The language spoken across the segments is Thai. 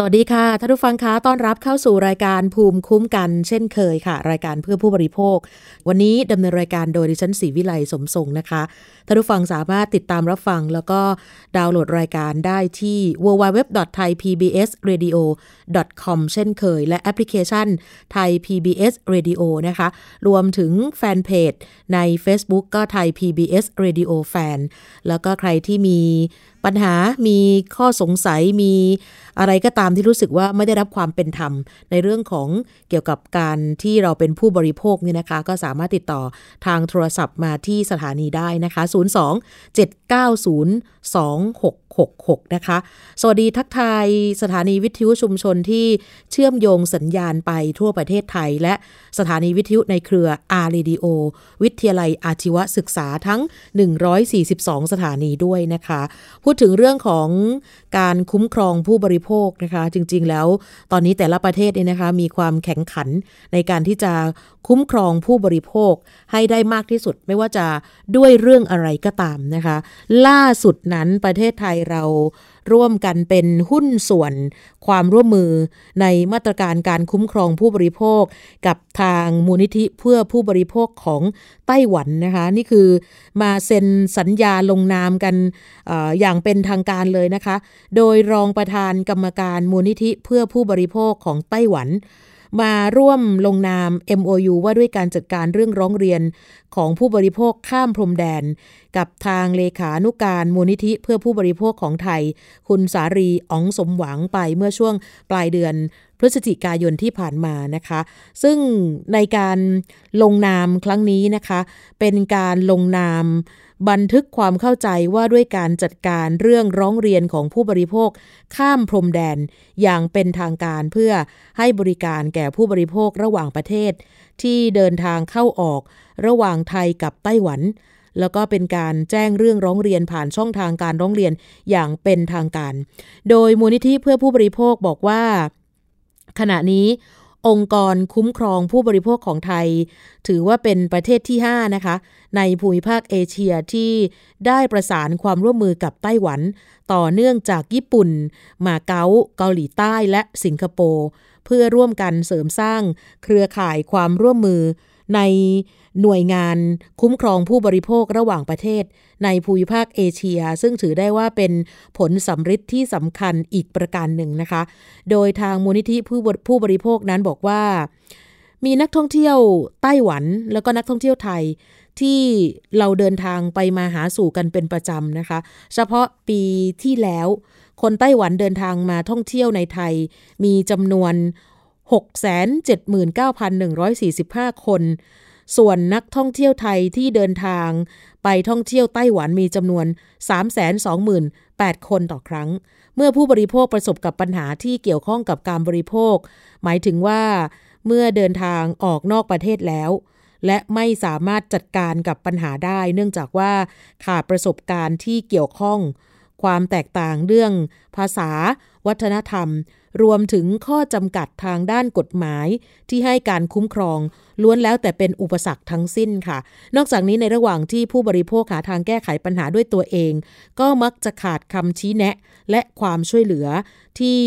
สวัสดีค่ะท่านผู้ฟังคะต้อนรับเข้าสู่รายการภูมิคุ้มกันเช่นเคยค่ะ รายการเพื่อผู้บริโภค วันนี้ดำเนินรายการโดยดิฉันศรีวิไลสมทรงนะคะท่านผู้ฟังสามารถติดตามรับฟัง แล้วก็ดาวน์โหลดรายการได้ที่ www.thaipbsradio.com เช่นเคย และแอปพลิเคชัน Thai PBS Radio นะคะ รวมถึงแฟนเพจใน Facebook ก็ Thai PBS Radio Fan แล้วก็ใครที่มีปัญหามีข้อสงสัยมีอะไรก็ตามที่รู้สึกว่าไม่ได้รับความเป็นธรรม ในเรื่องของเกี่ยวกับการที่เราเป็นผู้บริโภคเนี่ยนะคะ ก็สามารถติดต่อทางโทรศัพท์มาที่สถานีได้นะคะ 02 790 66 นะคะ สวัสดีทักทายสถานีวิทยุชุมชนที่เชื่อมโยงสัญญาณไปทั่วประเทศไทย และสถานีวิทยุในเครืออารีดีโอวิทยาลัยอาชีวศึกษาทั้ง 142 สถานีด้วยนะคะ พูดถึงเรื่องของการคุ้มครองผู้บริโภคนะคะ จริงๆแล้วตอนนี้แต่ละประเทศเนี่ยนะคะมีความแข็งขันในการที่จะคุ้มครองผู้บริโภคให้ได้มากที่สุดไม่ว่าจะด้วยเรื่องอะไรก็ตามนะคะ ล่าสุดนั้นประเทศไทยเราร่วมกันเป็นหุ้นส่วนความร่วมมือในมาตรการการคุ้มครองผู้บริโภค กับทางมูลนิธิเพื่อผู้บริโภคของไต้หวันนะคะนี่คือมาเซ็นสัญญาลงนามกันออย่างเป็นทางการเลยนะคะ โดยรองประธานกรรมการมูลนิธิเพื่อผู้บริโภคของไต้หวัน มาร่วมลงนาม MOU ว่าด้วยการจัดการเรื่องร้องเรียนของผู้บริโภคข้ามพรมแดน กับทางเลขานุการมูลนิธิเพื่อผู้บริโภคของไทย คุณสารีอ๋องสมหวังไปเมื่อช่วงปลายเดือนพฤศจิกายนที่ผ่านมานะคะ ซึ่งในการลงนามครั้งนี้นะคะ เป็นการลงนาม บันทึกความเข้าใจว่าด้วยการจัดการเรื่องร้องเรียนของผู้บริโภค ข้ามพรมแดนอย่างเป็นทางการเพื่อให้บริการแก่ผู้บริโภคระหว่างประเทศ ที่เดินทางเข้าออกระหว่างไทยกับไต้หวัน แล้วก็เป็นการแจ้งเรื่องร้องเรียนผ่านช่องทางการร้องเรียนอย่างเป็นทางการ โดยมูลนิธิเพื่อผู้บริโภคบอกว่า ขณะนี้ องค์กรคุ้มครองผู้บริโภคของไทย ถือว่าเป็นประเทศที่ 5 นะคะ ในภูมิภาคเอเชียที่ได้ประสานความร่วมมือกับไต้หวัน ต่อเนื่องจากญี่ปุ่น มาเก๊าเกาหลีใต้และสิงคโปร์ เพื่อร่วมกันเสริมสร้างเครือข่ายความร่วมมือใน หน่วยงานคุ้มครองผู้บริโภคระหว่างประเทศ ในภูมิภาคเอเชีย ซึ่งถือได้ว่าเป็นผลสำฤทธิ์ที่สำคัญอีกประการหนึ่งนะคะ โดยทางมูลนิธิผู้ผู้บริโภคนั้นบอกว่า มีนักท่องเที่ยวไต้หวันแล้วก็นักท่องเที่ยวไทยที่เราเดินทางไปมาหาสู่กันเป็นประจำนะคะ เฉพาะปีที่แล้ว คนไต้หวันเดินทางมาท่องเที่ยวในไทย มีจำนวน 679,145 คน ส่วนนักท่องเที่ยวไทยที่เดินทางไปท่องเที่ยวไต้หวันมีจำนวน 328,000 คนต่อครั้ง เมื่อผู้บริโภคประสบกับปัญหาที่เกี่ยวข้องกับการบริโภค หมายถึงว่าเมื่อเดินทางออกนอกประเทศแล้ว และไม่สามารถจัดการกับปัญหาได้ เนื่องจากว่าขาดประสบการณ์ที่เกี่ยวข้อง ความแตกต่างเรื่อง ภาษา วัฒนธรรม รวมถึงข้อจำกัดทางด้านกฎหมายที่ให้การคุ้มครอง ล้วนแล้วแต่เป็นอุปสรรคทั้งสิ้นค่ะ นอกจากนี้ในระหว่างที่ผู้บริโภคหาทางแก้ไขปัญหาด้วยตัวเอง ก็มักจะขาดคำชี้แนะ และความช่วยเหลือที่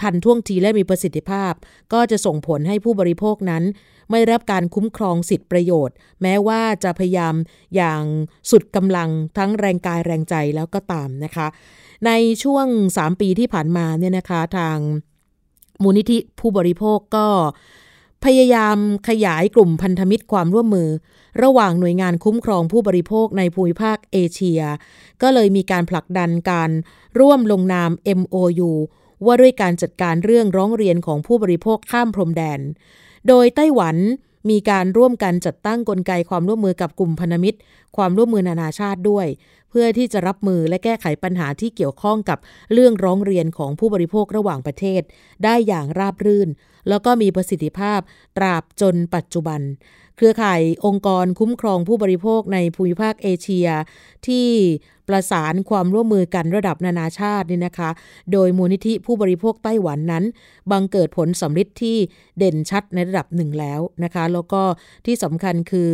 ทันท่วงทีและมีประสิทธิภาพ ก็จะส่งผลให้ผู้บริโภคนั้น ไม่รับการคุ้มครองสิทธิประโยชน์ แม้ว่าจะพยายามอย่างสุดกำลังทั้งแรงกายแรงใจแล้วก็ตามนะคะ ในช่วง 3 ปีที่ผ่านมาเนี่ยนะคะทาง มูลนิธิผู้บริโภคก็ พยายามขยายกลุ่มพันธมิตรความร่วมมือ ระหว่างหน่วยงานคุ้มครองผู้บริโภคในภูมิภาคเอเชีย ก็เลยมีการผลักดันการร่วมลงนาม MOU ว่าด้วยการจัดการเรื่องร้องเรียนของผู้บริโภคข้ามพรมแดน โดยไต้หวัน มีการร่วมกันจัดตั้งกลไกความร่วมมือกับกลุ่มพันธมิตร ความร่วมมือนานาชาติด้วย เพื่อที่จะรับมือและแก้ไขปัญหาที่เกี่ยวข้องกับเรื่องร้องเรียนของผู้บริโภคระหว่างประเทศ ได้อย่างราบรื่น แล้วก็มีประสิทธิภาพตราบจนปัจจุบัน เครือข่ายองค์กรคุ้มครองผู้บริโภคในภูมิภาคเอเชีย ที่ ประสานความร่วมมือกันระดับนานาชาตินี่นะคะ โดยมูลนิธิผู้บริโภคไต้หวันนั้น บังเกิดผลสำฤทธิ์ที่เด่นชัดในระดับหนึ่งแล้วนะคะ แล้วก็ที่สำคัญคือ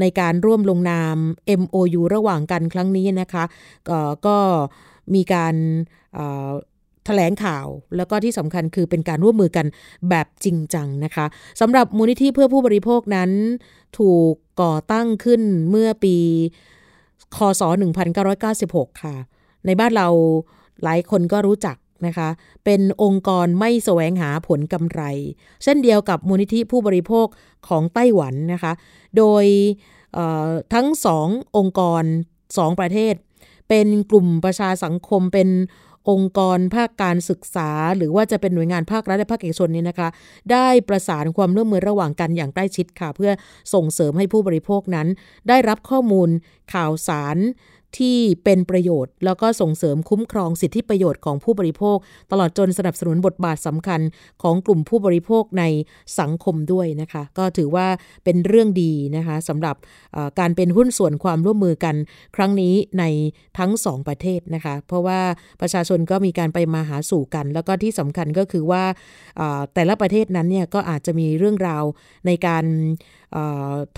ในการร่วมลงนาม MOU ระหว่างกันครั้งนี้นะคะก็ก็มีการแถลงข่าวแล้วก็ที่สำคัญคือเป็นการร่วมมือกันแบบจริงจังนะคะสำหรับมูลนิธิเพื่อผู้บริโภคนั้น ถูกก่อตั้งขึ้นเมื่อปี คศ1996 ค่ะ ในบ้านเราหลายคนก็รู้จักนะคะ เป็นองค์กรไม่แสวงหาผลกำไร เช่นเดียวกับมูลนิธิผู้บริโภคของไต้หวันนะคะ โดยทั้งสององค์กรสองประเทศ เป็นกลุ่มประชาสังคมเป็น องค์กรภาคการศึกษา หรือว่าจะเป็นหน่วยงานภาครัฐและภาคเอกชนนี่นะคะ ได้ประสานความร่วมมือระหว่างกันอย่างใกล้ชิดค่ะ เพื่อส่งเสริมให้ผู้บริโภคนั้น ได้รับข้อมูลข่าวสาร ที่เป็นประโยชน์ แล้วก็ส่งเสริมคุ้มครองสิทธิประโยชน์ของผู้บริโภค ตลอดจนสนับสนุนบทบาทสำคัญของกลุ่มผู้บริโภคในสังคมด้วยนะคะ ก็ถือว่าเป็นเรื่องดีนะคะสำหรับการเป็นหุ้นส่วนความร่วมมือกัน ครั้งนี้ในทั้งสองประเทศนะคะ เพราะว่าประชาชนก็มีการไปมาหาสู่กัน แล้วก็ที่สำคัญก็คือว่าแต่ละประเทศนั้นเนี่ยก็อาจจะมีเรื่องราวในการ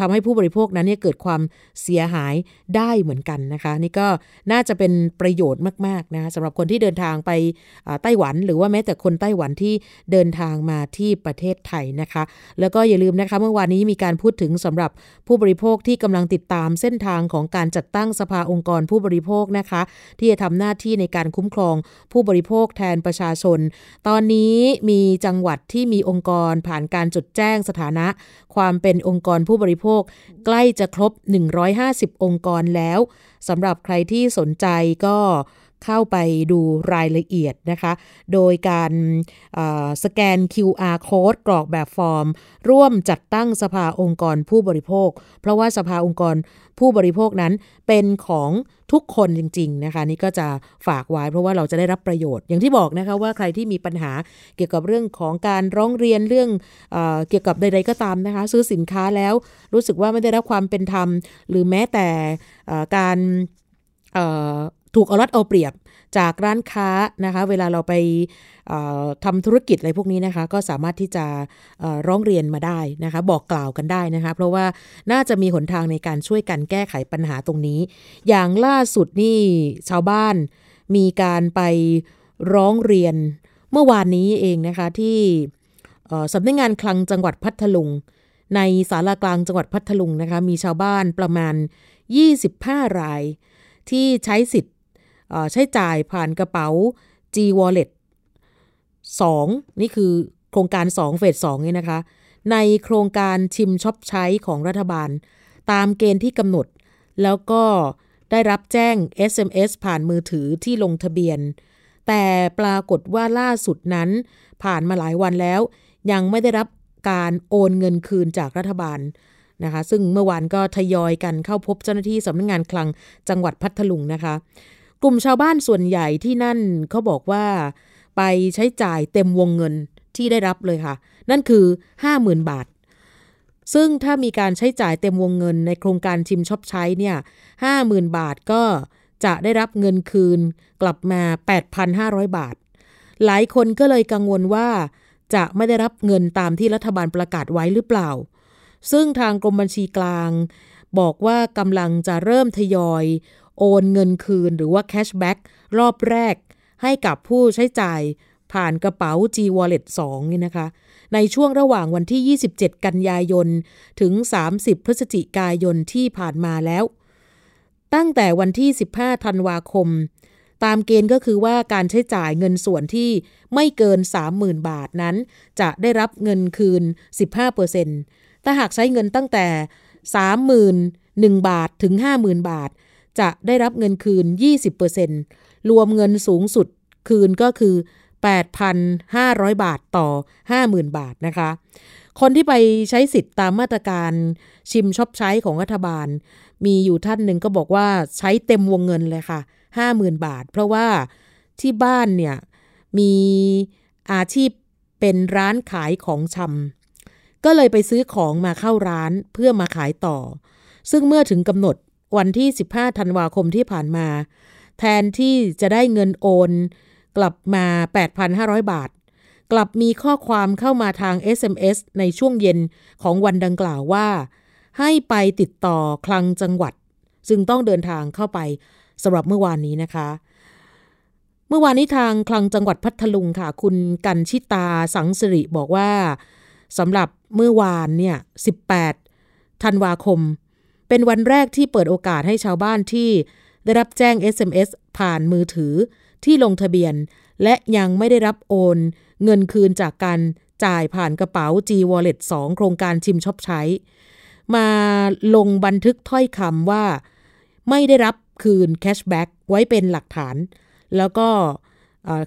ทำให้ผู้บริโภคนั้นเนี่ยเกิดความเสียหายได้เหมือนกันนะคะ นี่ก็น่าจะเป็นประโยชน์มากๆนะคะสำหรับคนที่เดินทางไปไต้หวัน หรือว่าแม้แต่คนไต้หวันที่เดินทางมาที่ประเทศไทยนะคะ แล้วก็อย่าลืมนะคะเมื่อวานนี้มีการพูดถึงสำหรับผู้บริโภคที่กำลังติดตามเส้นทางของการจัดตั้งสภาองค์กรผู้บริโภคนะคะ ที่จะทำหน้าที่ในการคุ้มครองผู้บริโภคแทนประชาชน ตอนนี้มีจังหวัดที่มีองค์กรผ่านการจดแจ้งสถานะ ความเป็นองค์กรผู้บริโภค ใกล้จะครบ 150 องค์กรแล้วสำหรับใครที่สนใจก็ เข้าไปดูรายละเอียดนะคะ โดยการสแกน QR code กรอกแบบฟอร์ม ร่วมจัดตั้งสภาองค์กรผู้บริโภค เพราะว่าสภาองค์กรผู้บริโภคนั้นเป็นของทุกคนจริง ๆ นะคะ นี่ก็จะฝากไว้เพราะว่าเราจะได้รับประโยชน์ อย่างที่บอกนะคะว่าใครที่มีปัญหาเกี่ยวกับเรื่องของการร้องเรียนเรื่องเอเกี่ยวกับใด ๆ ก็ตามนะคะ ซื้อสินค้าแล้วรู้สึกว่าไม่ได้รับความเป็นธรรม หรือแม้แต่การ ถูกเอารัดเอาเปรียบจากร้านค้านะคะ เวลาเราไปทำธุรกิจอะไรพวกนี้นะคะ ก็สามารถที่จะร้องเรียนมาได้นะคะ บอกกล่าวกันได้นะคะ เพราะว่าน่าจะมีหนทางในการช่วยกันแก้ไขปัญหาตรงนี้ อย่างล่าสุดนี่ชาวบ้านมีการไปร้องเรียนเมื่อวานนี้เองนะคะที่สำนักงงานคลังจังหวัดพัทลุง ในสารากลางจังหวัดพัทลุงนะคะ มีชาวบ้านประมาณ 25 รายที่ใช้สิทธิ์ ใช้จ่ายผ่านกระเป๋า G Wallet 2 นี่คือโครงการ 2 เฟส2นี่นะคะ ในโครงการชิมช็อปใช้ของรัฐบาล ตามเกณฑ์ที่กำหนด แล้วก็ได้รับแจ้ง SMS ผ่านมือถือที่ลงทะเบียน แต่ปรากฏว่าล่าสุดนั้น ผ่านมาหลายวันแล้ว ยังไม่ได้รับการโอนเงินคืนจากรัฐบาลนะคะ ซึ่งเมื่อวานก็ทยอยกันเข้าพบเจ้าหน้าที่สำนักงงานคลังจังหวัดพัทลุงนะคะ กลุ่มชาวบ้านส่วนใหญ่ที่นั่นเขาบอกว่าไปใช้จ่ายเต็มวงเงินที่ได้รับเลยค่ะ นั่นคือ 50,000 บาท ซึ่งถ้ามีการใช้จ่ายเต็มวงเงินในโครงการชิมช็อปใช้เนี่ย50,000 บาทก็จะได้รับเงินคืนกลับมา 8,500 บาท หลายคนก็เลยกังวลว่า จะไม่ได้รับเงินตามที่รัฐบาลประกาศไว้หรือเปล่า ซึ่งทางกรมบัญชีกลาง บอกว่ากำลังจะเริ่มทยอย โอนเงินคืนหรือว่าแคชแบ็กรอบแรก ให้กับผู้ใช้จ่ายผ่านกระเป๋า G Wallet 2นี่นะคะ ในช่วงระหว่างวันที่ 27 กันยายน ถึง 30 พฤศจิกายนที่ผ่านมาแล้ว ตั้งแต่วันที่ 15 ธันวาคม ตามเกณฑ์ก็คือว่าการใช้จ่ายเงินส่วนที่ไม่เกิน 30,000 บาทนั้น จะได้รับเงินคืน 15%ถ้าหากใช้เงินตั้งแต่31,000บาทถึง 50,000 บาท จะได้รับเงินคืน 20%รวมเงินสูงสุดคืนก็คือ 8,500 บาทต่อ 50,000 บาทนะคะ คนที่ไปใช้สิทธิ์ตามมาตรการชิมช็อปใช้ของรัฐบาล มีอยู่ท่านหนึ่งก็บอกว่าใช้เต็มวงเงินเลยค่ะ 50,000 บาท เพราะว่าที่บ้านเนี่ยมีอาชีพเป็นร้านขายของชำก็เลยไปซื้อของมาเข้าร้านเพื่อมาขายต่อ ซึ่งเมื่อถึงกำหนด วันที่ 15 ธันวาคมที่ผ่านมา แทนที่จะได้เงินโอน กลับมา 8,500 บาท กลับมีข้อความเข้ามาทาง SMS ในช่วงเย็นของวันดังกล่าวว่า ให้ไปติดต่อคลังจังหวัด ซึ่งต้องเดินทางเข้าไปสำหรับเมื่อวานนี้นะคะเมื่อวานนี้ทางคลังจังหวัดพัทลุงค่ะ คุณกันชิตาสังสิริบอกว่าสำหรับเมื่อวานเนี่ย 18 ธันวาคม เป็นวันแรกที่เปิดโอกาสให้ชาวบ้านที่ได้รับแจ้ง SMS ผ่านมือถือที่ลงทะเบียน และยังไม่ได้รับโอน เงินคืนจากการจ่ายผ่านกระเป๋า G Wallet 2 โครงการชิมช็อปใช้ มาลงบันทึกถ้อยคำว่า ไม่ได้รับคืน cashback ไว้เป็นหลักฐาน แล้วก็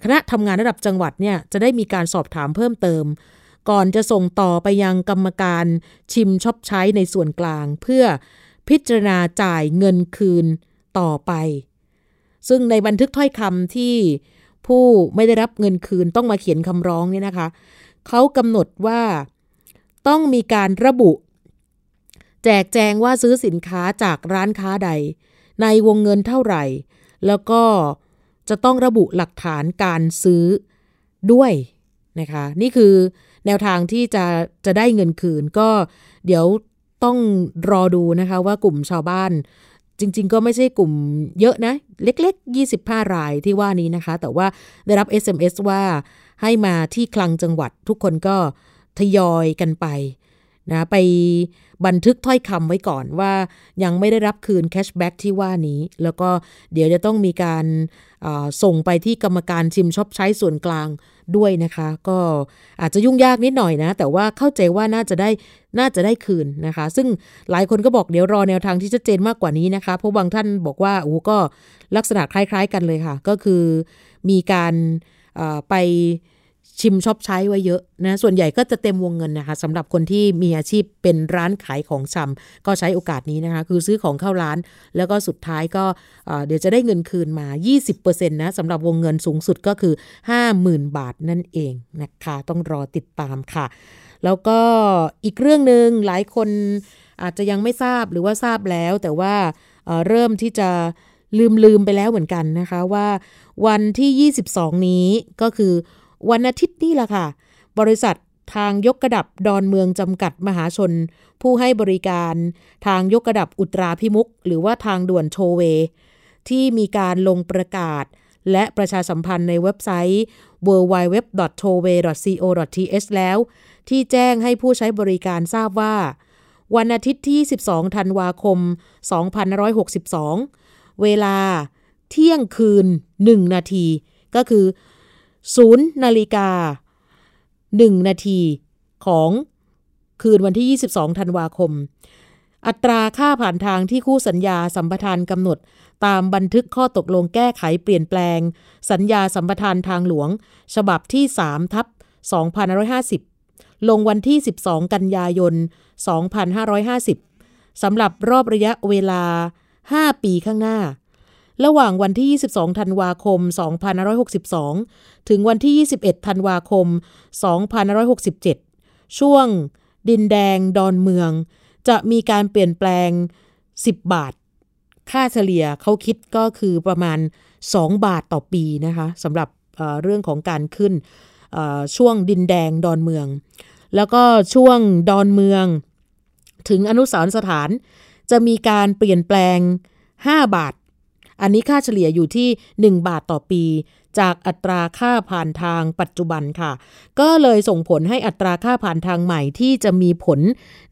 คณะทำงานระดับจังหวัดเนี่ยจะได้มีการสอบถามเพิ่มเติม ก่อนจะส่งต่อไปยังกรรมการชิมช็อปใช้ในส่วนกลาง เพื่อ พิจารณาจ่ายเงินคืนต่อไป ซึ่งในบันทึกถ้อยคำที่ผู้ไม่ได้รับเงินคืนต้องมาเขียนคำร้องเนี่ยนะคะ เขากำหนดว่าต้องมีการระบุ แจกแจงว่าซื้อสินค้าจากร้านค้าใด ในวงเงินเท่าไหร่ แล้วก็จะต้องระบุหลักฐานการซื้อด้วยนะคะ นี่คือแนวทางที่จะจะได้เงินคืนก็เดี๋ยว ต้องรอดูนะคะว่ากลุ่มชาวบ้านจริง ๆ ก็ไม่ใช่กลุ่มเยอะนะ เล็ก ๆ 25 รายที่ว่านี้นะคะ แต่ว่าได้รับ SMS ว่าให้มาที่คลังจังหวัดทุกคนก็ทยอยกันไป นะไปบันทึกถ้อยคำไว้ก่อนว่ายังไม่ได้รับคืน cashback ที่ว่านี้ แล้วก็เดี๋ยวจะต้องมีการส่งไปที่กรรมการชิมช็อปใช้ส่วนกลางด้วยนะคะ ก็อาจจะยุ่งยากนิดหน่อยนะ แต่ว่าเข้าใจว่าน่าจะได้น่าจะได้คืนนะคะ ซึ่งหลายคนก็บอกเดี๋ยวรอแนวทางที่ชัดเจนมากกว่านี้นะคะ เพราะบางท่านบอกว่าโอ้ก็ลักษณะคล้าย ๆ กันเลยค่ะ ก็คือมีการไป ชิมช็อปใช้ไว้เยอะนะส่วนใหญ่ก็จะเต็มวงเงินนะคะสำหรับคนที่มีอาชีพเป็นร้านขายของชำก็ใช้โอกาสนี้นะคะคือซื้อของเข้าร้าน แล้วก็สุดท้ายก็เดี๋ยวจะได้เงินคืนมา 20%นะสำหรับวงเงินสูงสุดก็คือ 50,000 บาทนั่นเองนะคะต้องรอติดตามค่ะ แล้วก็อีกเรื่องหนึ่งหลายคนอาจจะยังไม่ทราบหรือว่าทราบแล้ว แต่ว่าเริ่มที่จะลืมลืมไปแล้วเหมือนกันนะคะว่าวันที่ 22 นี้ก็คือ วันอาทิตย์นี่แหละค่ะ บริษัททางยกกระดับดอนเมืองจำกัดมหาชน ผู้ให้บริการทางยกกระดับอุตราพิมุก หรือว่าทางด่วนโชเว ที่มีการลงประกาศ และประชาสัมพันธ์ในเว็บไซต์ www.toway.co.th แล้ว ที่แจ้งให้ผู้ใช้บริการทราบว่า วันอาทิตย์ที่ 12 ธันวาคม 2562 เวลาเที่ยงคืน 1 นาที ก็คือ 0นาฬิกา 1 นาทีของคืนวันที่ 22 ธันวาคม อัตราค่าผ่านทางที่คู่สัญญาสัมปทานกำหนด ตามบันทึกข้อตกลงแก้ไขเปลี่ยนแปลง สัญญาสัมปทานทางหลวง ฉบับที่ 3 ทับ2550 ลงวันที่ 12 กันยายน 2550 สำหรับรอบระยะเวลา 5 ปีข้างหน้า ระหว่างวันที่ 22 ธันวาคม 2562 ถึงวันที่ 21 ธันวาคม 2567 ช่วงดินแดงดอนเมือง จะมีการเปลี่ยนแปลง 10 บาท ค่าเฉลี่ยเขาคิดก็คือประมาณ 2 บาทต่อปีนะคะสำหรับเเรื่องของการขึ้นช่วงดินแดงดอนเมือง แล้วก็ช่วงดอนเมือง ถึงอนุสรสถาน จะมีการเปลี่ยนแปลง 5 บาท อันนี้ค่าเฉลี่ยอยู่ที่ 1 บาทต่อปี จากอัตราค่าผ่านทางปัจจุบันค่ะ ก็เลยส่งผลให้อัตราค่าผ่านทางใหม่ที่จะมีผล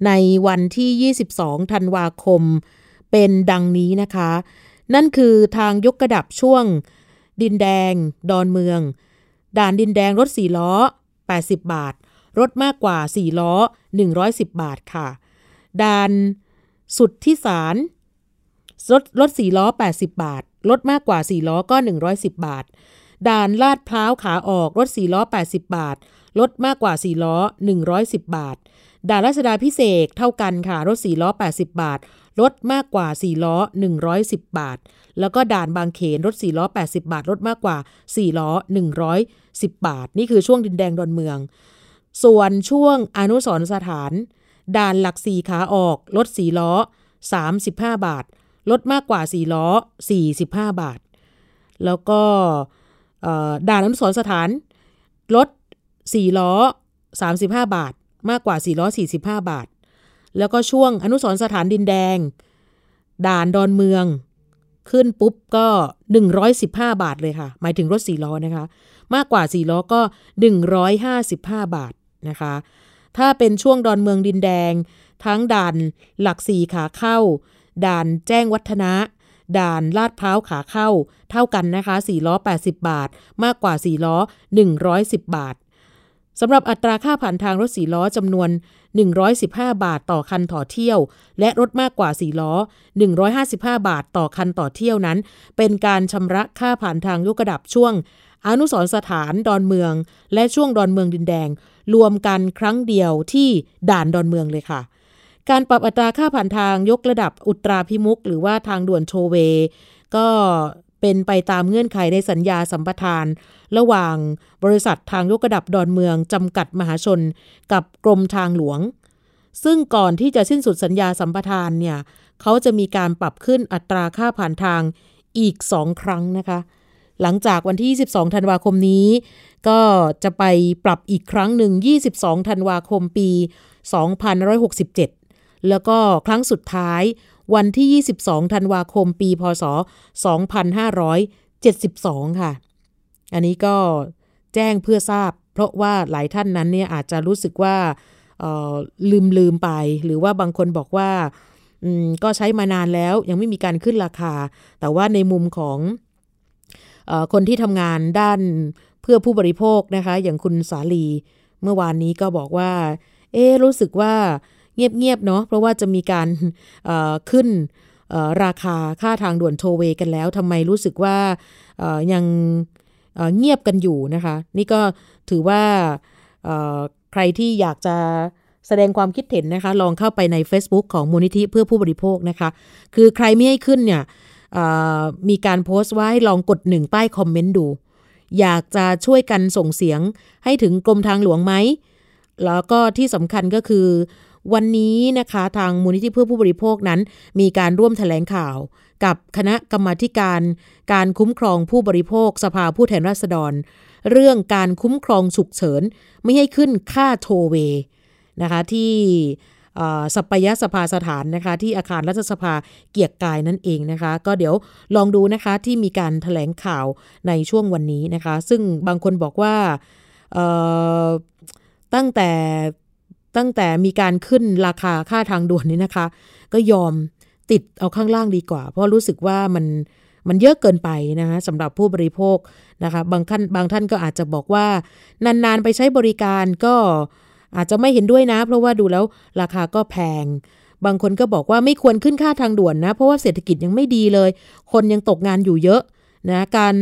ในวันที่ 22 ธันวาคม เป็นดังนี้นะคะ นั่นคือทางยกกระดับช่วง ดินแดง ดอนเมือง ด่านดินแดงรถ4ล้อ 80 บาท รถมากกว่า 4 ล้อ 110 บาทค่ะ ด่านสุดที่สาร รถรถสี่ล้อ 80 บาทรถมากกว่า 4 ล้อก็ 110 บาท ด่านลาดพร้าวขาออกรถ4ล้อ 80 บาทรถมากกว่า 4 ล้อ 110 บาท ด่านรัชดาพิเศษเท่ากันค่ะ รถ4ล้อ 80 บาทรถมากกว่า 4 ล้อ 110 บาท แล้วก็ด่านบางเขนรถ4ล้อ 80 บาทรถมากกว่า 4 ล้อ 110 บาท นี่คือช่วงดินแดงดอนเมือง ส่วนช่วงอนุสรสถาน ด่านหลักสี่ขาออกลดสีล้อ 35 บาท ลดมากกว่าสีล้อ 45 บาท แล้วก็ด่านอนุสรสถาน ลดสี่ล้อ 35 บาท มากกว่า 4 ล้อ 45 บาท แล้วก็ช่วงอนุสรสถานดินแดง ด่านดอนเมือง ขึ้นปุ๊บก็ 115 บาทเลยค่ะ หมายถึงรถสี่ล้อนะคะ มากกว่าสี่ล้อก็ 155 บาทนะคะ ถ้าเป็นช่วงดอนเมืองดินแดง ทั้งด่านหลักสี่ขาเข้า ด่านแจ้งวัฒนะ ด่านลาดพร้าวขาเข้า เท่ากันนะคะ4ล้อ 80 บาท มากกว่า 4 ล้อ 110 บาทสำหรับอัตราค่าผ่านทางรถสีล้อจำนวน 115 บาทต่อคันต่อเที่ยว และรถมากกว่าสีล้อ 155 บาทต่อคันต่อเที่ยวนั้น เป็นการชำระค่าผ่านทางยกระดับช่วง อนุสรสถานดอนเมือง และช่วงดอนเมืองดินแดง รวมกันครั้งเดียวที่ด่านดอนเมืองเลยค่ะ การปรับอัตราค่าผ่านทางยกระดับอุตราพิมุก หรือว่าทางด่วนโชเว ก็เป็นไปตามเงื่อนไขในสัญญาสัมปทาน ระหว่างบริษัททางยกระดับดอนเมืองจำกัดมหาชน กับกรมทางหลวง ซึ่งก่อนที่จะสิ้นสุดสัญญาสัมปทานเนี่ยเขาจะมีการปรับขึ้นอัตราค่าผ่านทางอีก 2 ครั้งนะคะ หลังจากวันที่ 22 ธันวาคมนี้ ก็จะไปปรับอีกครั้งหนึ่ง 22 ธันวาคมปี 2567 แล้วก็ครั้งสุดท้ายวันที่ 22 ธันวาคม ปี พศ 2572 ค่ะ อันนี้ก็แจ้งเพื่อทราบ เพราะว่าหลายท่านนั้นเนี่ยอาจจะรู้สึกว่าลืมลืมไป หรือว่าบางคนบอกว่าก็ใช้มานานแล้วยังไม่มีการขึ้นราคา แต่ว่าในมุมของอคนที่ทำงานด้านเพื่อผู้บริโภคนะคะ อย่างคุณสาลี เมื่อวานนี้ก็บอกว่า เอ๊รู้สึกว่า เงียบๆเนาะเพราะว่าจะมีการขึ้นราคาค่าทางด่วนโทเวกันแล้วทำไมรู้สึกว่ายังเงียบกันอยู่นะคะ นี่ก็ถือว่าใครที่อยากจะแสดงความคิดเห็นนะคะ ลองเข้าไปใน Facebook ของมูลนิธิเพื่อผู้บริโภคนะคะ คือใครไม่ให้ขึ้นเนี่ยมีการโพสต์ไว้ลองกดหนึ่งใต้คอมเมนต์ดู อยากจะช่วยกันส่งเสียงให้ถึงกรมทางหลวงไหม แล้วก็ที่สำคัญก็คือ วันนี้นะคะทางมูลนิธิเพื่อผู้บริโภคนั้น มีการร่วมถแถลงข่าวกับคณะกรรมาการการคุ้มครองผู้บริโภคสภาผู้แทนราษฎร เรื่องการคุ้มครองฉุกเฉิน ไม่ให้ขึ้นค่าโทเวนะคะที่สัปยะสภาสถานนะคะที่อาคารรัฐสภาเกียรกายนั่นเองนะคะ ก็เดี๋ยวลองดูนะคะที่มีการถแถลงข่าวในช่วงวันนี้นะคะ ซึ่งบางคนบอกว่าตั้งแต่ ตั้งแต่มีการขึ้นราคาค่าทางด่วนนี้นะคะ ก็ยอมติดเอาข้างล่างดีกว่า เพราะรู้สึกว่ามันมันเยอะเกินไปนะคะสำหรับผู้บริโภคนะคะบางท่านบางท่านก็อาจจะบอกว่านานๆไปใช้บริการก็อาจจะไม่เห็นด้วยนะ เพราะว่าดูแล้วราคาก็แพง บางคนก็บอกว่าไม่ควรขึ้นค่าทางด่วนนะ เพราะว่าเศรษฐกิจยังไม่ดีเลย คนยังตกงานอยู่เยอะนะการ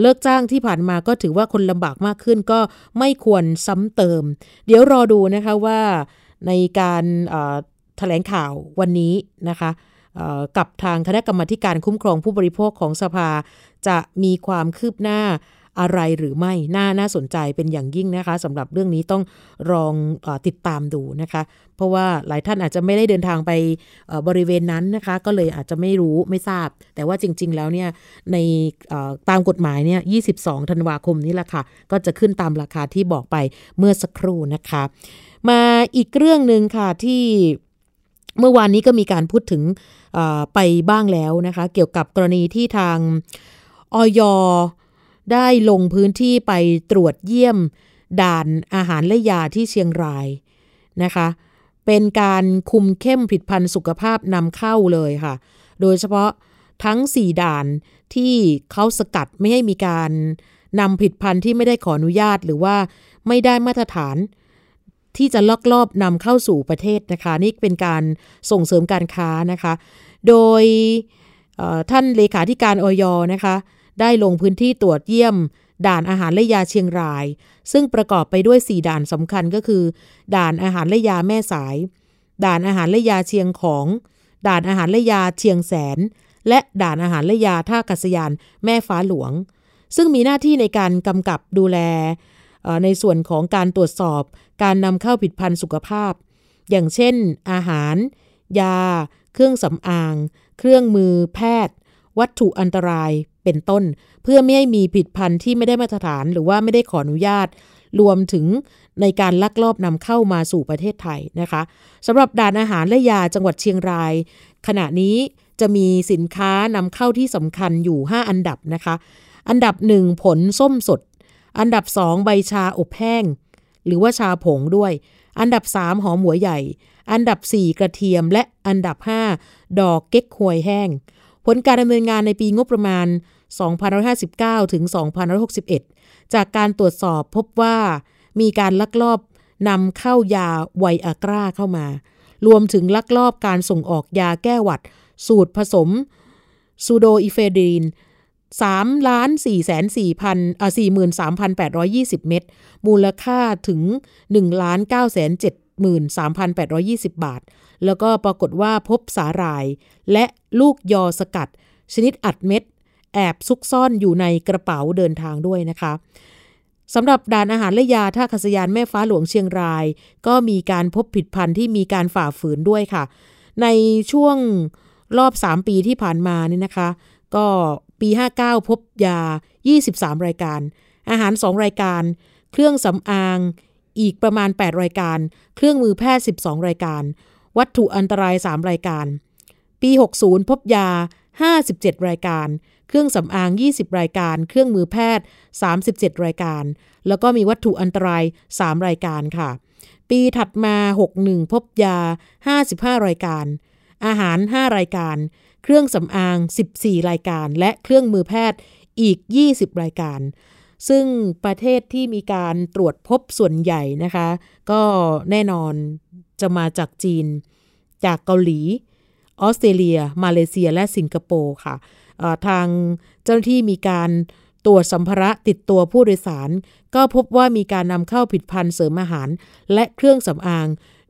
เลิกจ้างที่ผ่านมาก็ถือว่าคนลำบากมากขึ้นก็ไม่ควรซ้ำเติม เดี๋ยวรอดูนะคะว่าในการแถลงข่าววันนี้นะคะกับทางคณะกรรมการคุ้มครองผู้บริโภคของสภาจะมีความคืบหน้า อะไรหรือไม่น่าน่าสนใจเป็นอย่างยิ่งนะคะสำหรับเรื่องนี้ต้องลองอติดตามดูนะคะ เพราะว่าหลายท่านอาจจะไม่ได้เดินทางไปบริเวณนั้นนะคะ ก็เลยอาจจะไม่รู้ไม่ทราบ แต่ว่าจริง ๆ แล้วเนี่ยในตามกฎหมายเนี่ย22ธันวาคมนี้แหละค่ะ ก็จะขึ้นตามราคาที่บอกไปเมื่อสักครู่นะคะ มาอีกเรื่องหนึ่งค่ะที่เมื่อวานนี้ก็มีการพูดถึงไปบ้างแล้วนะคะ เกี่ยวกับกรณีที่ทางออย ได้ลงพื้นที่ไปตรวจเยี่ยม ด่านอาหารและยาที่เชียงรายนะคะ เป็นการคุมเข้มผิดพันธ์สุขภาพนำเข้าเลยค่ะ โดยเฉพาะทั้ง 4 ด่านที่เขาสกัดไม่ให้มีการนำผิดพันธ์ที่ไม่ได้ขออนุญาตหรือว่าไม่ได้มาตรฐาน ที่จะลอกลอบนำเข้าสู่ประเทศนะคะ นี่เป็นการส่งเสริมการค้านะคะ โดยท่านเลขาธิการออยนะคะ ได้ลงพื้นที่ตรวจเยี่ยม ด่านอาหารและยาเชียงราย ซึ่งประกอบไปด้วย 4 ด่านสำคัญก็คือ ด่านอาหารและยาแม่สาย ด่านอาหารและยาเชียงของ ด่านอาหารและยาเชียงแสน และด่านอาหารและยาท่ากัศยานแม่ฟ้าหลวง ซึ่งมีหน้าที่ในการกำกับดูแลในส่วนของการตรวจสอบการนำเข้าผิดพันธุ์สุขภาพ อย่างเช่น อาหาร ยา เครื่องสำอาง เครื่องมือแพทย์ วัตถุอันตราย เป็นต้น เพื่อไม่ให้มีผิดพันธุ์ที่ไม่ได้มาตรฐานหรือว่าไม่ได้ขออนุญาต รวมถึงในการลักลอบนำเข้ามาสู่ประเทศไทยนะคะสำหรับด่านอาหารและยาจังหวัดเชียงราย ขณะนี้จะมีสินค้านำเข้าที่สำคัญอยู่ 5 อันดับนะคะ อันดับ 1 ผลส้มสด อันดับ 2 ใบชาอบแห้ง หรือว่าชาผงด้วย อันดับ 3 หอมหัวใหญ่ อันดับ 4 กระเทียม และอันดับ 5 ดอกเก๊กฮวยแห้ง ผลการดำเนินงานในปีงบประมาณ 2559 ถึง 2561 จากการตรวจสอบพบว่ามีการลักลอบนำเข้ายาไวอากราเข้ามา รวมถึงลักลอบการส่งออกยาแก้หวัด สูตรผสมซูโดอิเฟดีน3ล้าน4แสน4พันอ่า43,820 เม็ดมูลค่าถึง1ล้าน9แสน73,820 บาท แล้วก็ปรากฏว่าพบสาหร่าย และลูกยอสกัด ชนิดอัดเม็ด แอบซุกซ่อนอยู่ในกระเป๋าเดินทางด้วยนะคะสำหรับด่านอาหารและยาท่าคัสยานแม่ฟ้าหลวงเชียงราย ก็มีการพบผิดพันธุ์ที่มีการฝ่าฝืนด้วยค่ะ ในช่วงรอบ 3 ปีที่ผ่านมานี่นะคะ ก็ปี 59 พบยา 23 รายการ อาหาร 2 รายการ เครื่องสำอางอีกประมาณ 8 รายการ เครื่องมือแพทย์ 12 รายการ วัตถุอันตราย 3 รายการ ปี 60 พบยา 57 รายการ เครื่องสำอาง 20 รายการ เครื่องมือแพทย์ 37 รายการ แล้วก็มีวัตถุอันตราย 3 รายการค่ะ ปีถัดมา 61 พบยา 55 รายการ อาหาร 5 รายการ เครื่องสำอาง 14 รายการ และเครื่องมือแพทย์อีก 20 รายการซึ่งประเทศที่มีการตรวจพบส่วนใหญ่นะคะ ก็แน่นอนจะมาจากจีน จากเกาหลี ออสเตรเลีย มาเลเซียและสิงคโปร์ค่ะ ทางเจ้าหน้าที่มีการตรวจสัมภาระติดตัวผู้โดยสาร ก็พบว่ามีการนำเข้าผิดพันธุ์เสริมอาหาร และเครื่องสำอาง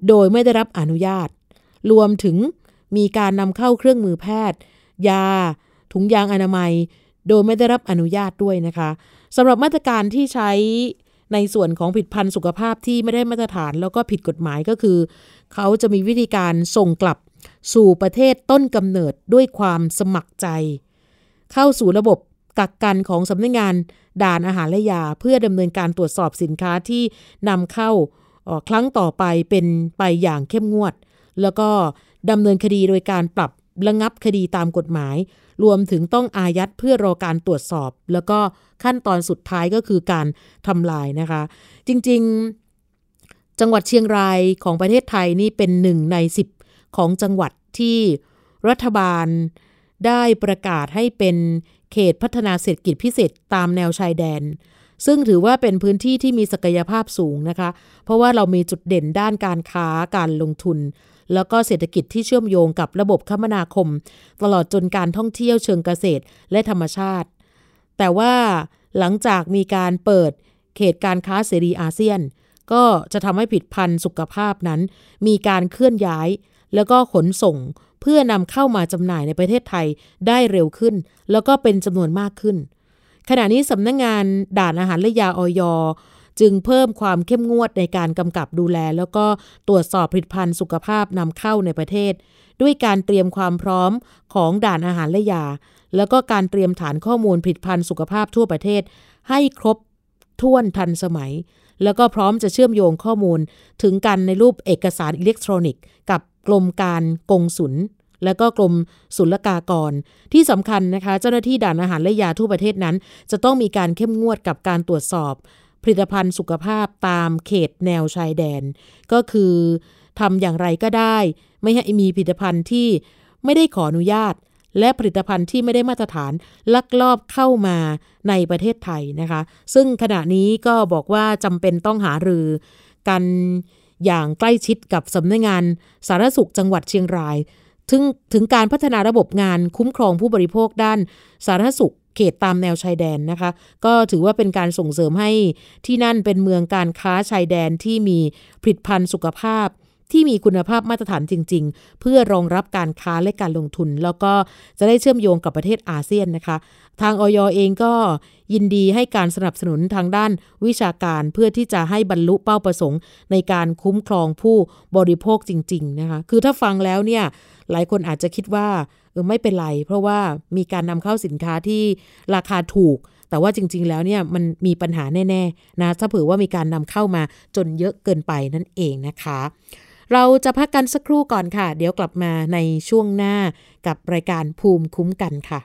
โดยไม่ได้รับอนุญาต รวมถึงมีการนำเข้าเครื่องมือแพทย์ ยา ถุงยางอนามัย โดยไม่ได้รับอนุญาตด้วยนะคะสำหรับมาตรการที่ใช้ในส่วนของผิดพันธุ์สุขภาพที่ไม่ได้มาตรฐานแล้วก็ผิดกฎหมายก็คือ เขาจะมีวิธีการส่งกลับสู่ประเทศต้นกำเนิดด้วยความสมัครใจ เข้าสู่ระบบกักกันของสำนักงงานด่านอาหารและยา เพื่อดำเนินการตรวจสอบสินค้าที่นำเข้าครั้งต่อไปเป็นไปอย่างเข้มงวด แล้วก็ดำเนินคดีโดยการปรับระงับคดีตามกฎหมาย รวมถึงต้องอายัดเพื่อรอการตรวจสอบ แล้วก็ขั้นตอนสุดท้ายก็คือการทำลายนะคะ จริงๆ จังหวัดเชียงรายของประเทศไทยนี่เป็นหนึ่งในสิบของจังหวัดที่รัฐบาล ได้ประกาศให้เป็นเขตพัฒนาเศรษฐกิจพิเศษตามแนวชายแดน ซึ่งถือว่าเป็นพื้นที่ที่มีศักยภาพสูงนะคะ เพราะว่าเรามีจุดเด่นด้านการค้าการลงทุน แล้วก็เศรษฐกิจที่เชื่อมโยงกับระบบคมนาคม ตลอดจนการท่องเที่ยวเชิงเกษตรและธรรมชาติ แต่ว่าหลังจากมีการเปิดเขตการค้าเสรีอาเซียน ก็จะทำให้ผิดพันธุ์สุขภาพนั้น มีการเคลื่อนย้าย แล้วก็ขนส่ง เพื่อนำเข้ามาจำหน่ายในประเทศไทยได้เร็วขึ้น แล้วก็เป็นจำนวนมากขึ้น ขณะนี้สำนักงงานด่านอาหารและยาออยจึงเพิ่มความเข้มงวดในการกำกับดูแล แล้วก็ตรวจสอบผลิตภัณฑ์สุขภาพนำเข้าในประเทศ ด้วยการเตรียมความพร้อมของด่านอาหารและยา แล้วก็การเตรียมฐานข้อมูลผลิตภัณฑ์สุขภาพทั่วประเทศ ให้ครบถ้วนทันสมัย แล้วก็พร้อมจะเชื่อมโยงข้อมูล ถึงกันในรูปเอกสารอิเล็กทรอนิกส์ กับกรมการกงสุลและก็กรมศุลกากร ที่สำคัญนะคะ เจ้าหน้าที่ด่านอาหารและยาทั่วประเทศนั้น จะต้องมีการเข้มงวดกับการตรวจสอบ ผลิตภัณฑ์สุขภาพตามเขตแนวชายแดน ก็คือทำอย่างไรก็ได้ ไม่ให้มีผลิตภัณฑ์ที่ไม่ได้ขออนุญาต และผลิตภัณฑ์ที่ไม่ได้มาตรฐานลักลอบเข้ามาในประเทศไทยนะคะ ซึ่งขณะนี้ก็บอกว่าจำเป็นต้องหารือกันอย่างใกล้ชิดกับสำนักงงานสาธารณสุขจังหวัดเชียงราย ถึงถึงการพัฒนาระบบงานคุ้มครองผู้บริโภคด้านสาธารณสุขเขตตามแนวชายแดนนะคะ ก็ถือว่าเป็นการส่งเสริมให้ที่นั่นเป็นเมืองการค้าชายแดนที่มีผลิตภัณฑ์สุขภาพ ที่มีคุณภาพมาตรฐานจริง ๆ เพื่อรองรับการค้าและการลงทุน แล้วก็จะได้เชื่อมโยงกับประเทศอาเซียนนะคะ ทางออยเองก็ยินดีให้การสนับสนุนทางด้านวิชาการเพื่อที่จะให้บรรลุเป้าประสงค์ ในการคุ้มครองผู้บริโภคจริง ๆ นะคะ คือถ้าฟังแล้วเนี่ยหลายคนอาจจะคิดว่าเออไม่เป็นไร เพราะว่ามีการนำเข้าสินค้าที่ราคาถูก แต่ว่าจริง ๆ แล้วเนี่ยมันมีปัญหาแน่ ๆ นะ ถ้าเผื่อว่ามีการนำเข้ามาจนเยอะเกินไปนั่นเองนะคะ เราจะพักกันสักครู่ก่อนค่ะ เดี๋ยวกลับมาในช่วงหน้ากับรายการภูมิคุ้มกันค่ะ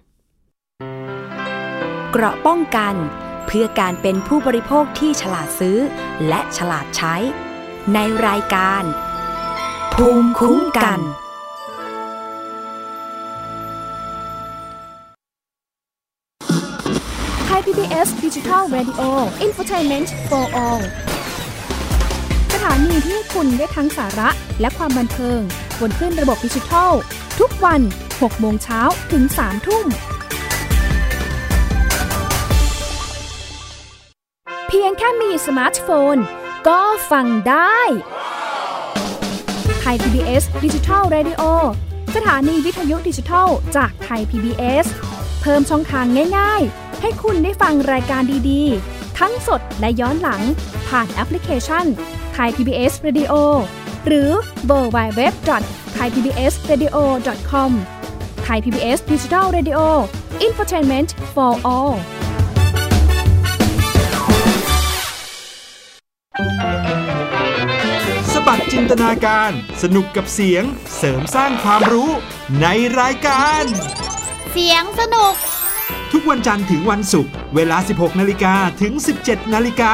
เกราะป้องกันเพื่อการเป็นผู้บริโภคที่ฉลาดซื้อ และฉลาดใช้ ในรายการ ภูมิคุ้มกันThai PBS Digital Radio Infotainment for All ส ถานีที่คุณได้ทั้งสาระและความบันเทิง บนคลื่นระบบดิจิทัล ทุกวัน 6 โมงเช้าถึง 3 ทุ่ม เพียงแค่มีสมาร์ทโฟน ก็ฟังได้ไทย PBS Digital Radio สถานีวิทยุดิจิทัลจากไทย PBS เพิ่มช่องทางง่าย ๆ ให้คุณได้ฟังรายการดีๆ ทั้งสดและย้อนหลังผ่านแอปพลิเคชันไทย PBS Radio หรือเวอร์ไบเว็บไทยพีบีเอสเรดิโอคอมไทยพีบีเอสดิจิทัลเรดิโออินฟอร์ทนเมนต์ for all สบัดจินตนาการสนุกกับเสียงเสริมสร้างความรู้ในรายการ เสียงสนุก ทุกวันจันทร์ถึงวันศุกร์เวลา 16 นาฬิกาถึง 17 นาฬิกา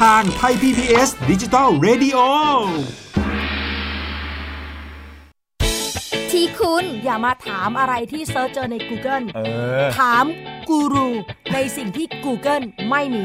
ทาง Thai PBS Digital Radio ที่คุณอย่ามาถามอะไรที่ search เจอใน Google เออถามกูรูในสิ่งที่ Google ไม่มี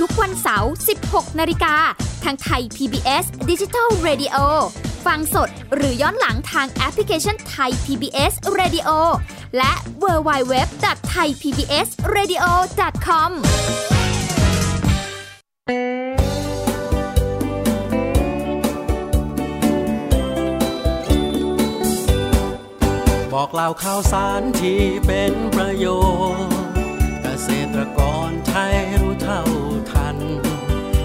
ทุกวันเสาร์ 16 นาฬิกา ทางไทย PBS Digital Radio ฟังสดหรือย้อนหลังทางแอปพลิเคชันไทย PBS Radio และ w w w t h a i PBS Radio com บอกเล่าข่าวสารที่เป็นประโยชน์ เกษตรกร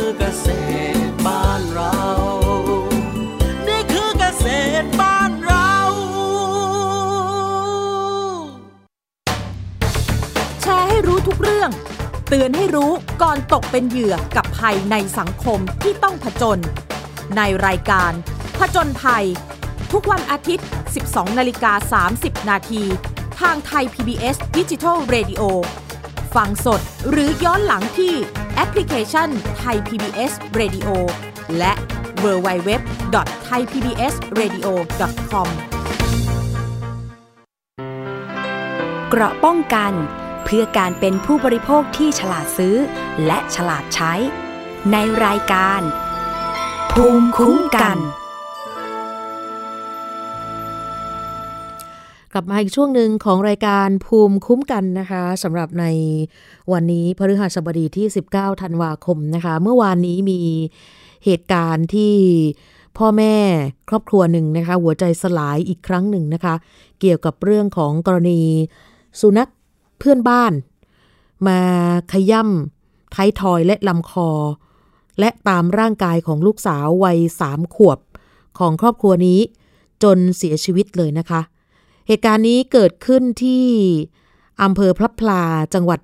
ื เตือนให้รู้ก่อนตกเป็นเหยื่อกับภัยในสังคมที่ต้องผจญในรายการ ผจญภัย ทุกวันอาทิตย์ 12 นาฬิกา 30 นาที ทางไทย PBS Digital Radio ฟังสดหรือย้อนหลังที่แอปพลิเคชันไทย PBS Radio และ w w w t h a i PBS Radio com เกราะป้องกัน พื่อการเป็นผู้บริโภคที่ฉลาดซื้อ และฉลาดใช้ ในรายการ ภูมิคุ้มกัน กลับมาอีกช่วงหนึ่งของรายการภูมิคุ้มกันนะคะสำหรับในวันนี้พฤหัสบดีที่ 19 ธันวาคมนะคะ เมื่อวานนี้มีเหตุการณ์ที่พ่อแม่ครอบครัวหนึ่งนะคะ หัวใจสลายอีกครั้งหนึ่งนะคะ เกี่ยวกับเรื่องของกรณีสุนัข เพื่อนบ้าน มาขย่ำท้ายทอยและลำคอ และตามร่างกายของลูกสาววัยสามขวบ ของครอบครัวนี้ จนเสียชีวิตเลยนะคะ เหตุการณ์นี้เกิดขึ้นที่อำเภอพระพลาจังหวัด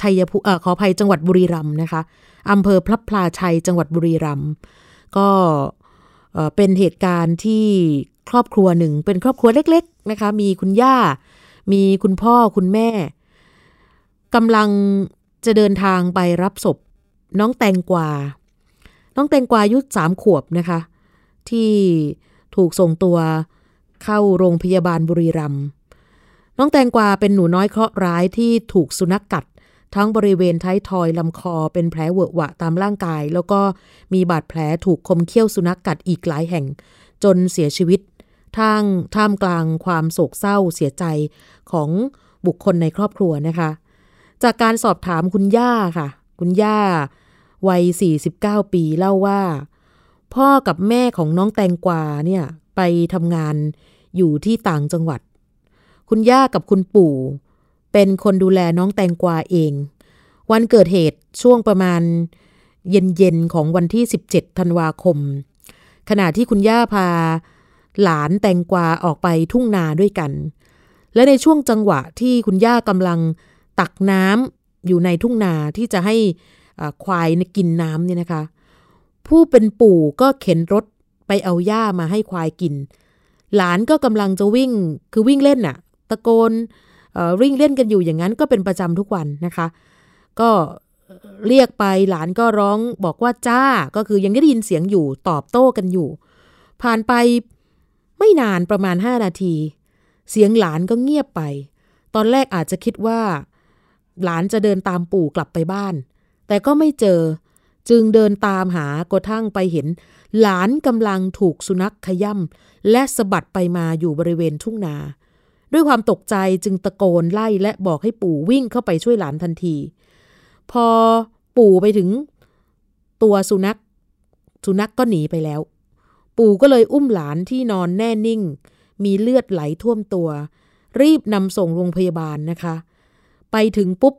ชัยภูเอ่อขออภัยจังหวัดบุรีรัมย์นะคะอำเภอพระพลาชัยจังหวัดบุรีรัมย์ก็เป็นเหตุการณ์ที่ครอบครัวหนึ่งเป็นครอบครัวเล็ก ๆนะคะ มีคุณย่า มีคุณพ่อคุณแม่กำลังจะเดินทางไปรับศพน้องแตงกวา น้องแตงกวาอายุสามขวบนะคะ ที่ถูกส่งตัวเข้าโรงพยาบาลบุรีรัมย์น้องแตงกวาเป็นหนูน้อยเคราะห์ร้ายที่ถูกสุนัขกกัด ทั้งบริเวณท้ายทอยลำคอเป็นแผลเวอะหวะตามร่างกาย แล้วก็มีบาดแผลถูกคมเขี้ยวสุนัขกกัดอีกหลายแห่ง จนเสียชีวิต ทางท่ามกลางความโศกเศร้าเสียใจของบุคคลในครอบครัวนะคะ จากการสอบถามคุณย่าค่ะ คุณย่าวัย 49 ปีเล่าว่า พ่อกับแม่ของน้องแตงกวาเนี่ยไปทำงานอยู่ที่ต่างจังหวัด คุณย่ากับคุณปู่ เป็นคนดูแลน้องแตงกวาเอง วันเกิดเหตุช่วงประมาณเย็นๆของวันที่ 17 ธันวาคม ขณะที่คุณย่าพา หลานแตงกวาออกไปทุ่งนาด้วยกัน และในช่วงจังหวะที่คุณย่ากำลังตักน้ำอยู่ในทุ่งนาที่จะให้ควายกินน้ำเนี่ยนะคะ ผู้เป็นปู่ก็เข็นรถไปเอาหญ้ามาให้ควายกิน หลานก็กำลังจะวิ่งคือวิ่งเล่นน่ะ ตะโกนวิ่งเล่นกันอยู่อย่างนั้นก็เป็นประจำทุกวันนะคะ ก็เรียกไปหลานก็ร้องบอกว่าจ้าก็คือยังได้ยินเสียงอยู่ตอบโต้กันอยู่ ผ่านไป ไม่นานประมาณ 5 นาที เสียงหลานก็เงียบไป ตอนแรกอาจจะคิดว่า หลานจะเดินตามปู่กลับไปบ้าน แต่ก็ไม่เจอ จึงเดินตามหากระทั่งไปเห็น หลานกำลังถูกสุนัขขย่ำและสะบัดไปมาอยู่บริเวณทุ่งนา ด้วยความตกใจจึงตะโกนไล่และบอกให้ปู่วิ่งเข้าไปช่วยหลานทันที พอปู่ไปถึง ตัวสุนัข สุนัขกก็หนีไปแล้ว ปู่ก็เลยอุ้มหลานที่นอนแน่นิ่ง มีเลือดไหลท่วมตัว รีบนำส่งโรงพยาบาลนะคะ ไปถึงปุ๊บ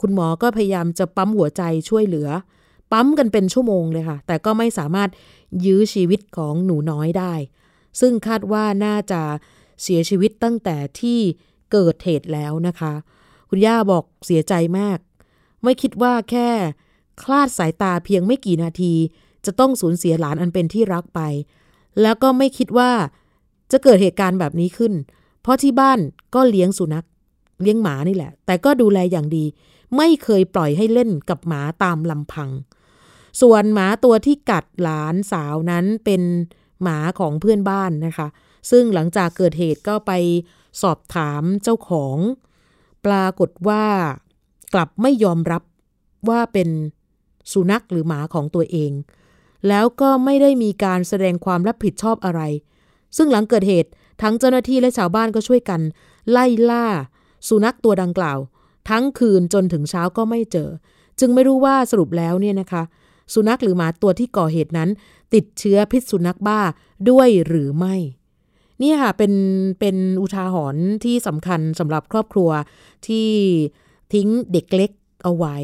คุณหมอก็พยายามจะปั๊มหัวใจช่วยเหลือ ปั๊มกันเป็นชั่วโมงเลยค่ะ แต่ก็ไม่สามารถยื้อชีวิตของหนูน้อยได้ ซึ่งคาดว่าน่าจะเสียชีวิตตั้งแต่ที่เกิดเหตุแล้วนะคะ คุณย่าบอกเสียใจมาก ไม่คิดว่าแค่คลาดสายตาเพียงไม่กี่นาที จะต้องสูญเสียหลานอันเป็นที่รักไป แล้วก็ไม่คิดว่าจะเกิดเหตุการณ์แบบนี้ขึ้น เพราะที่บ้านก็เลี้ยงสุนัข เลี้ยงหมานี่แหละ แต่ก็ดูแลอย่างดี ไม่เคยปล่อยให้เล่นกับหมาตามลำพัง ส่วนหมาตัวที่กัดหลานสาวนั้นเป็นหมาของเพื่อนบ้านนะคะ ซึ่งหลังจากเกิดเหตุก็ไปสอบถามเจ้าของ ปรากฏว่ากลับไม่ยอมรับว่าเป็นสุนัขหรือหมาของตัวเอง แล้วก็ไม่ได้มีการแสดงความรับผิดชอบอะไร ซึ่งหลังเกิดเหตุทั้งเจ้าหน้าที่และชาวบ้านก็ช่วยกัน ไล่ล่า สุนัขตัวดังกล่าว ทั้งคืนจนถึงเช้าก็ไม่เจอ จึงไม่รู้ว่าสรุปแล้วเนี่ยนะคะ สุนัขหรือหมาตัวที่ก่อเหตุนั้น ติดเชื้อพิษสุนัขบ้าด้วยหรือไม่นี่ค่ะเป็นเป็นอุทาหรณ์ที่สำคัญสำหรับครอบครัวที่ทิ้งเด็กเล็กเอาไว้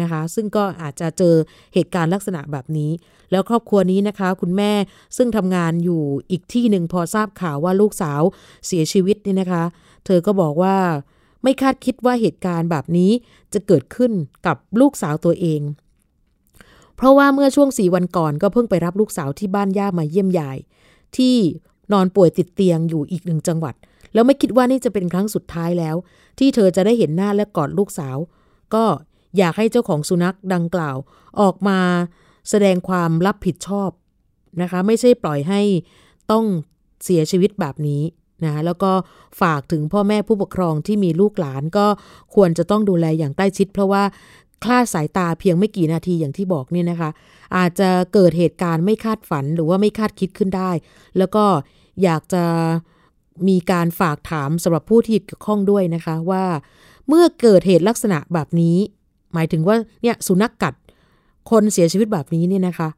นะคะ ซึ่งก็อาจจะเจอเหตุการณ์ลักษณะแบบนี้ แล้วครอบครัวนี้นะคะ คุณแม่ซึ่งทำงานอยู่อีกที่หนึ่งพอทราบข่าวว่าลูกสาวเสียชีวิตนี่นะคะ เธอก็บอกว่าไม่คาดคิดว่าเหตุการณ์แบบนี้จะเกิดขึ้นกับลูกสาวตัวเอง เพราะว่าเมื่อช่วงสี่วันก่อนก็เพิ่งไปรับลูกสาวที่บ้านย่ามาเยี่ยมยาย ที่นอนป่วยติดเตียงอยู่อีกหนึ่งจังหวัด แล้วไม่คิดว่านี่จะเป็นครั้งสุดท้ายแล้ว ที่เธอจะได้เห็นหน้าและกอดลูกสาว ก็ อยากให้เจ้าของสุนัขดังกล่าว ออกมาแสดงความรับผิดชอบนะคะ ไม่ใช่ปล่อยให้ต้องเสียชีวิตแบบนี้นะแล้วก็ฝากถึงพ่อแม่ผู้ปกครองที่มีลูกหลานก็ควรจะต้องดูแลอย่างใกล้ชิด เพราะว่าคลาดสายตาเพียงไม่กี่นาทีอย่างที่บอกเนี่ยนะคะ อาจจะเกิดเหตุการณ์ไม่คาดฝันหรือว่าไม่คาดคิดขึ้นได้ แล้วก็อยากจะมีการฝากถามสำหรับผู้ที่เกี่ยวข้องด้วยนะคะว่า เมื่อเกิดเหตุลักษณะแบบนี้ หมายถึงว่าเนี่ยสุนัขกกัดคนเสียชีวิตแบบนี้เนี่ยนะคะ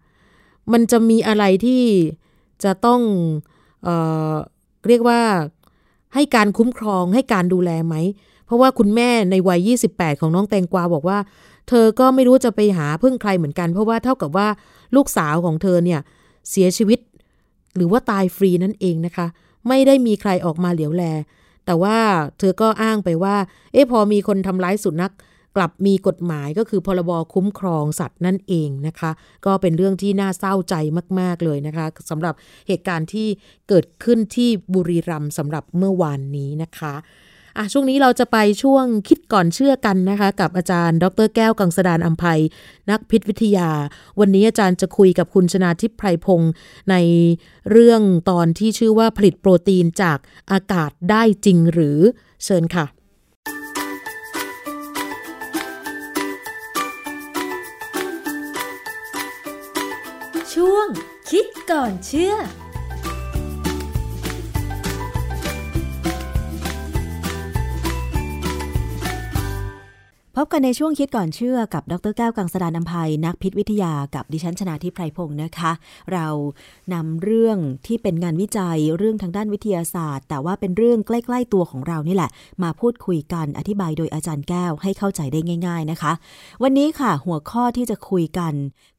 มันจะมีอะไรที่จะต้องเออเรียกว่าให้การคุ้มครองให้การดูแลไหม เพราะว่าคุณแม่ในวัย 28 ของน้องแตงกวาบอกว่า เธอก็ไม่รู้จะไปหาพึ่งใครเหมือนกัน เพราะว่าเท่ากับว่าลูกสาวของเธอเนี่ยเสียชีวิต หรือว่าตายฟรีนั่นเองนะคะ ไม่ได้มีใครออกมาเหลียวแล แต่ว่าเธอก็อ้างไปว่า เอ๊ะพอมีคนทำร้ายสุนัข กลับมีกฎหมายก็คือพรบคุ้มครองสัตว์นั่นเองนะคะ ก็เป็นเรื่องที่น่าเศร้าใจมาก ๆ เลยนะคะสำหรับเหตุการณ์ที่เกิดขึ้นที่บุรีรัมย์สำหรับเมื่อวานนี้นะคะอะช่วงนี้เราจะไปช่วงคิดก่อนเชื่อกันนะคะ กับอาจารย์ ดรแก้วกังสดานอัมภัยนักพิษวิทยา วันนี้อาจารย์จะคุยกับคุณชนาทิพย์ไพรพงศ์ในเรื่องตอนที่ชื่อว่าผลิตโปรตีนจากอากาศได้จริงหรือเชิญค่ะ ก่อนเชื่อพบกันในช่วงคิดก่อนเชื่อกับ ดรแก้วกังสดานนภัยนักพิษวิทยากับดิฉันชนาทิพไพรพงศ์นะคะ เรานำเรื่องที่เป็นงานวิจัยเรื่องทางด้านวิทยาศาสตร์ แต่ว่าเป็นเรื่องใกล้ ๆ ตัวของเรานี่แหละ มาพูดคุยกันอธิบายโดยอาจารย์แก้วให้เข้าใจได้ง่าย ๆนะคะ วันนี้ค่ะ หัวข้อที่จะคุยกัน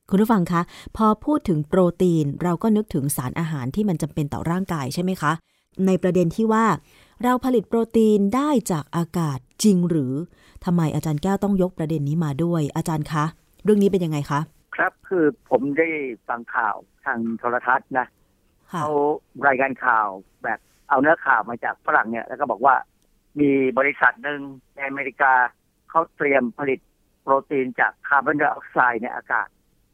คุณผู้ฟังคะ พอพูดถึงโปรตีน เราก็นึกถึงสารอาหารที่มันจำเป็นต่อร่างกายใช่ไหมคะ ในประเด็นที่ว่า เราผลิตโปรตีนได้จากอากาศจริงหรือทำไมอาจารย์แก้วต้องยกประเด็นนี้มาด้วย อาจารย์คะ เรื่องนี้เป็นยังไงคะ ครับคือผมได้ฟังข่าวทางโทรทัศน์นะค่ะเขารายการข่าวแบบเอาเนื้อข่าวมาจากฝรั่งเนี่ย แล้วก็บอกว่ามีบริษัทหนึ่งในอเมริกาเขาเตรียมผลิตโปรตีนจากคาร์บอนไดออกไซด์ในอากาศ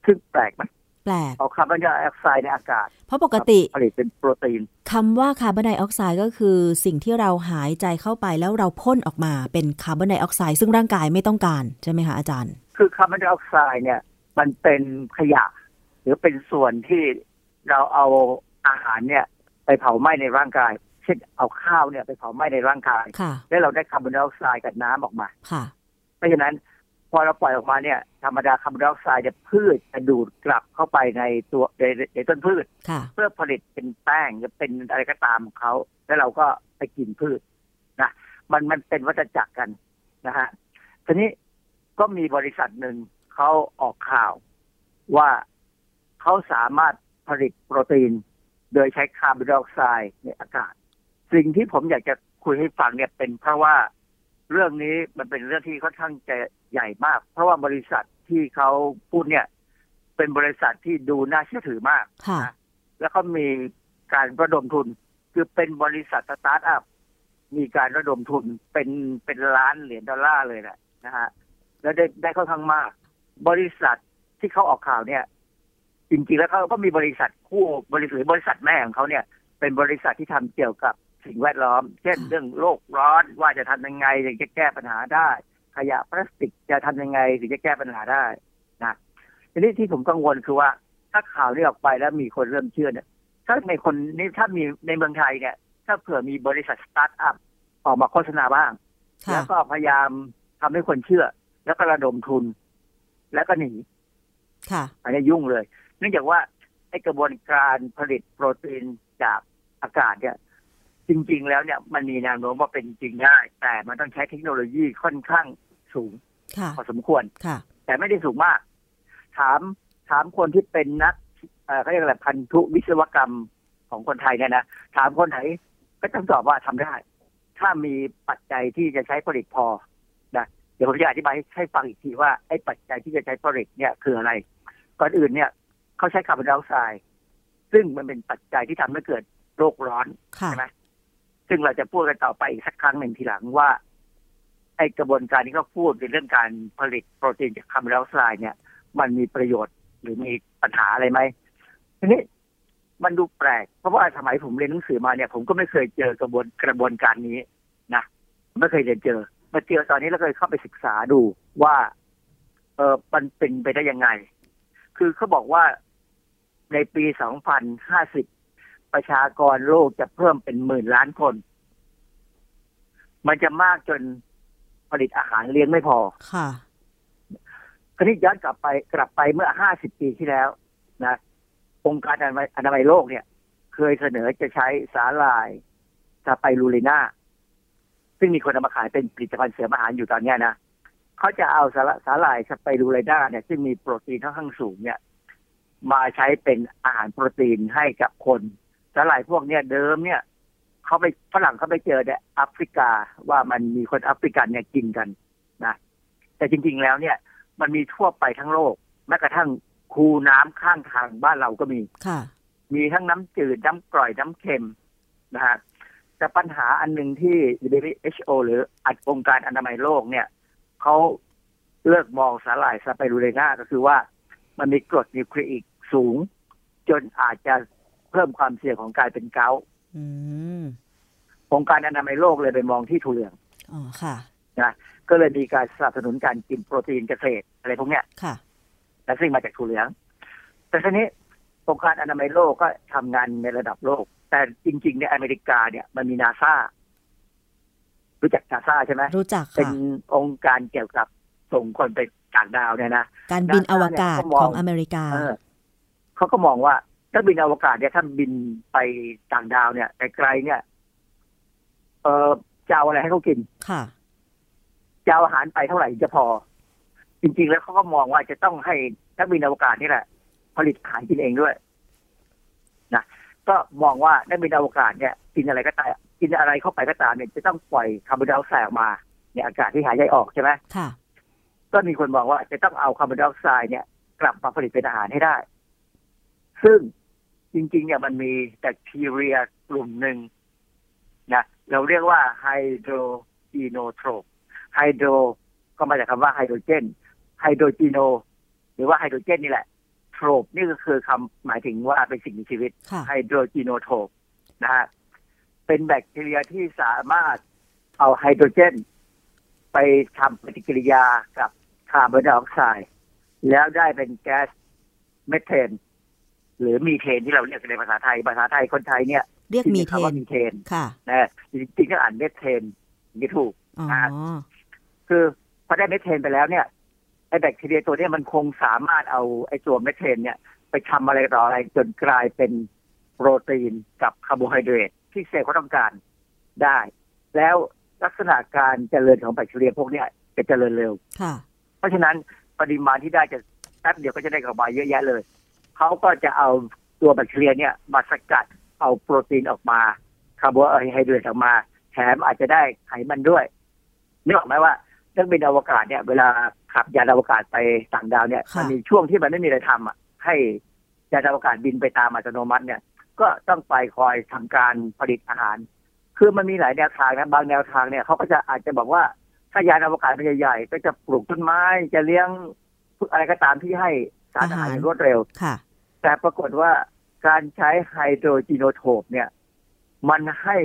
ซึ่งแปลกไหมแปลกเอาคาร์บอนไดออกไซด์ในอากาศ เพราะปกติผลิตเป็นโปรตีนคำว่าคาร์บอนไดออกไซด์ก็คือ สิ่งที่เราหายใจเข้าไปแล้วเราพ่นออกมาเป็นคาร์บอนไดออกไซด์ซึ่งร่างกายไม่ต้องการใช่ไหมคะอาจารย์ คือคาร์บอนไดออกไซด์เนี่ย มันเป็นขยะ หรือเป็นส่วนที่เราเอาอาหารเนี่ยไปเผาไหม้ในร่างกาย เช่นเอาข้าวเนี่ยไปเผาไหม้ในร่างกายค่ะแล้วเราได้คาร์บอนไดออกไซด์กับน้ำออกมาค่ะเพราะฉะนั้น พอเราปล่อยออกมาเนี่ย ธรรมดาคาร์บอนไดออกไซด์เนี่ยพืชจะดูดกลับเข้าไปในตัวในในต้นพืชค่ะเพื่อผลิตเป็นแป้งหรือเป็นอะไรก็ตามของเขา แล้วเราก็ไปกินพืชนะมันมันเป็นวัฏจักรกันนะฮะทีนี้ก็มีบริษัทหนึ่งเขาออกข่าวว่าเขาสามารถผลิตโปรตีน โดยใช้คาร์บอนไดออกไซด์ในอากาศ สิ่งที่ผมอยากจะคุยให้ฟังเนี่ยเป็นเพราะว่า เรื่องนี้มันเป็นเรื่องที่ค่อนข้างจะใหญ่มาก เพราะว่าบริษัทที่เขาพูดเนี่ย เป็นบริษัทที่ดูน่าเชื่อถือมากค่ะแล้วก็มีการระดมทุน คือเป็นบริษัทสตาร์ทอัพมีการระดมทุนเป็นเป็นล้านเหรียญดอลลาร์เลยแหละนะฮะแล้วได้ได้ค่อนข้างมาก บริษัทที่เขาออกข่าวเนี่ย จริงๆแล้วเขาก็มีบริษัทคู่บริษัทหรือบริษัทแม่ของเขาเนี่ย เป็นบริษัทที่ทำเกี่ยวกับ สิ่งแวดล้อม เช่นเรื่องโลกร้อนว่าจะทำยังไงถึงจะแก้ปัญหาได้ ขยะพลาสติกจะทำยังไงถึงจะแก้ปัญหาได้นะทีนี้ที่ผมกังวลคือว่า ถ้าข่าวนี้ออกไปแล้วมีคนเริ่มเชื่อเนี่ยถ้าในคนนี่ถ้ามีในเมืองไทยเนี่ย ถ้าเผื่อมีบริษัทสตาร์ทอัพออกมาโฆษณาบ้างค่ะแล้วก็พยายามทำให้คนเชื่อ แล้วก็ระดมทุน แล้วก็หนีค่ะอันนี้ยุ่งเลย เนื่องจากว่าไอ้กระบวนการผลิตโปรตีนจากอากาศเนี่ย จริง ๆ แล้วเนี่ยมันมีแนวโน้มว่าเป็นจริงได้ แต่มันต้องใช้เทคโนโลยีค่อนข้างสูงค่ะพอสมควรค่ะ แต่ไม่ได้สูงมาก ถามถามคนที่เป็นนักเอ่อเขาเรียกอะไรพันธุวิศวกรรมของคนไทยเนี่ยนะถามคนไหนก็ต้องตอบว่าทำได้ ถ้ามีปัจจัยที่จะใช้ผลิตพอนะเดี๋ยวผมจะอธิบายให้ฟังอีกทีว่าไอ้ปัจจัยที่จะใช้ผลิตเนี่ยคืออะไร ก่อนอื่นเนี่ยเขาใช้คาร์บอนไดออกไซด์ซึ่งมันเป็นปัจจัยที่ทำให้เกิดโรคร้อนค่ะใช่ไหม ซึ่งเราจะพูดกันต่อไปอีกสักครั้งหนึ่งทีหลังว่า ไอกระบวนการที่เขาพูดในเรื่องการผลิตโปรตีนจากคาร์บอนไดออกไซด์เนี่ย มันมีประโยชน์หรือมีปัญหาอะไรไหมทีนี้มันดูแปลก เพราะว่าสมัยผมเรียนหนังสือมาเนี่ย ผมก็ไม่เคยเจอกระบวนกระบวนการนี้นะไม่เคยเรียนเจอมาเจอตอนนี้แล้วก็เลยเข้าไปศึกษาดูว่า เออมันเป็นไปได้ยังไง คือเขาบอกว่าในปี 2050 ประชากรโลกจะเพิ่มเป็นหมื่นล้านคน มันจะมากจนผลิตอาหารเลี้ยงไม่พอ ค่ะคราวนี้ย้อนกลับไปกลับไปเมื่อ50ปีที่แล้วนะองค์การอนามัยอนามัยโลกเนี่ย เคยเสนอจะใช้สาหร่ายสไปรูลิน่าซึ่งมีคนเอามาขายเป็นผลิตภัณฑ์เสริมอาหารอยู่ตอนเนี้ยนะเขาจะเอาสาระสาหร่ายสไปรูลิน่าเนี่ยซึ่งมีโปรตีนค่อนข้างสูงเนี่ย มาใช้เป็นอาหารโปรตีนให้กับคน สาหร่ายพวกเนี้ยเดิมเนี่ยเขาไปฝรั่งเขาไปเจอเนี่ยแอฟริกาว่ามันมีคนแอฟริกันเนี่ยกินกันนะแต่จริง ๆแล้วเนี่ย มันมีทั่วไปทั้งโลกแม้กระทั่งคูน้ำข้างทางบ้านเราก็มีค่ะ มีทั้งน้ำจืดน้ำกร่อยน้ำเค็มนะฮะแต่ปัญหาอันหนึ่งที่ WHO หรืออัดองค์การอนามัยโลกเนี่ยเขาเลิกมองสาหร่ายสไปรูเลนาก็คือว่ามันมีกรดนิวคลีอิกสูง จนอาจจะ เพิ่มความเสี่ยงของการเป็นเกาต์อืมองค์การอนามัยโลกเลยไปมองที่ถั่วเหลืองอ๋อค่ะนะก็เลยมีการสนับสนุนการกินโปรตีนเกษตรอะไรพวกเนี้ยค่ะ และซึ่งมาจากถั่วเหลือง แต่ทีนี้องค์การอนามัยโลกก็ทำงานในระดับโลก แต่จริง ๆ ในอเมริกาเนี่ยมันมีนาซารู้จักนาซาใช่ไหมรู้จักเป็นค่ะองค์การเกี่ยวกับส่งคนไปต่างดาวเนี่ยนะการบินอวกาศ NASA เนี่ยของอเมริกาเออเขาก็มองว่า ถ้าบินอวกาศเนี่ยถ้าบินไปต่างดาวเนี่ยไกลๆเนี่ย เออจะเอาอะไรให้เขากิน ค่ะจะเอาอาหารไปเท่าไหร่จะพอ จริง ๆ แล้วเขาก็มองว่าจะต้องให้นักบินอวกาศนี่แหละ ผลิตอาหารกินเองด้วยนะก็มองว่านักบินอวกาศเนี่ยกินอะไรก็ตามกินอะไรเข้าไปก็ตามเนี่ยจะต้องปล่อยคาร์บอนไดออกไซด์ออกมาในอากาศที่หายใจออกใช่ไหมค่ะ ก็มีคนบอกว่าจะต้องเอาคาร์บอนไดออกไซด์เนี่ย กลับมาผลิตเป็นอาหารให้ได้ ซึ่ง จริงๆเนี่ยมันมีแบคทีเรียกลุ่มหนึ่งนะเราเรียกว่า hydrogenotroph hydro ก็มาจากคำว่าไฮโดรเจน hydrogeno หรือว่าไฮโดรเจนนี่แหละ troph นี่ก็คือคำหมายถึงว่าเป็นสิ่งมีชีวิตค่ะ hydrogenotrophนะฮะเป็นแบคทีเรียที่สามารถเอาไฮโดรเจน ไปทำปฏิกิริยากับคาร์บอนไดออกไซด์แล้วได้เป็นแก๊ส methane หรือมีเทนที่เราเรียกกันในภาษาไทยภาษาไทยคนไทยเนี่ยเรียกมีเทคำว่ามีเทนค่ะนะจริงๆก็อ่าน methane อย่างนี้ถูกอ๋อนะคือพอได้ methane ไปแล้วเนี่ยไอแบคทีเรียตัวเนี้ยมันคงสามารถเอาไอตัว methane เนี่ย ไปทำอะไรต่ออะไรจนกลายเป็นโปรตีนกับคาร์โบไฮเดรตที่เซลล์เขาต้องการได้ แล้วลักษณะการเจริญของแบคทีเรียพวกเนี้ยจะเจริญเร็วค่ะเพราะฉะนั้นปริมาณที่ได้จะแป๊บเดียวก็จะได้กลับมาเยอะแยะเลย เขาก็จะเอาตัวแบคทีเรียเนี่ยมาสกัดเอาโปรตีนออกมาคาร์โบไฮเดรตออกมา แถมอาจจะได้ไขมันด้วยนึกออกไหมว่านักบินอวกาศเนี่ย เวลาขับยานอวกาศไปต่างดาวเนี่ยค่ะมันมีช่วงที่มันไม่มีอะไรทำอะ ให้ยานอวกาศบินไปตามอัตโนมัติเนี่ย ก็ต้องไปคอยทำการผลิตอาหาร คือมันมีหลายแนวทางนะบางแนวทางเนี่ยเขาก็จะอาจจะบอกว่าถ้ายานอวกาศมันใหญ่ๆก็จะปลูกต้นไม้จะเลี้ยงอะไรก็ตามที่ให้ สารอาหารอย่างรวดเร็วค่ะ แต่ปรากฏว่าการใช้ไฮโดรจีโนโทปเนี่ย มันให้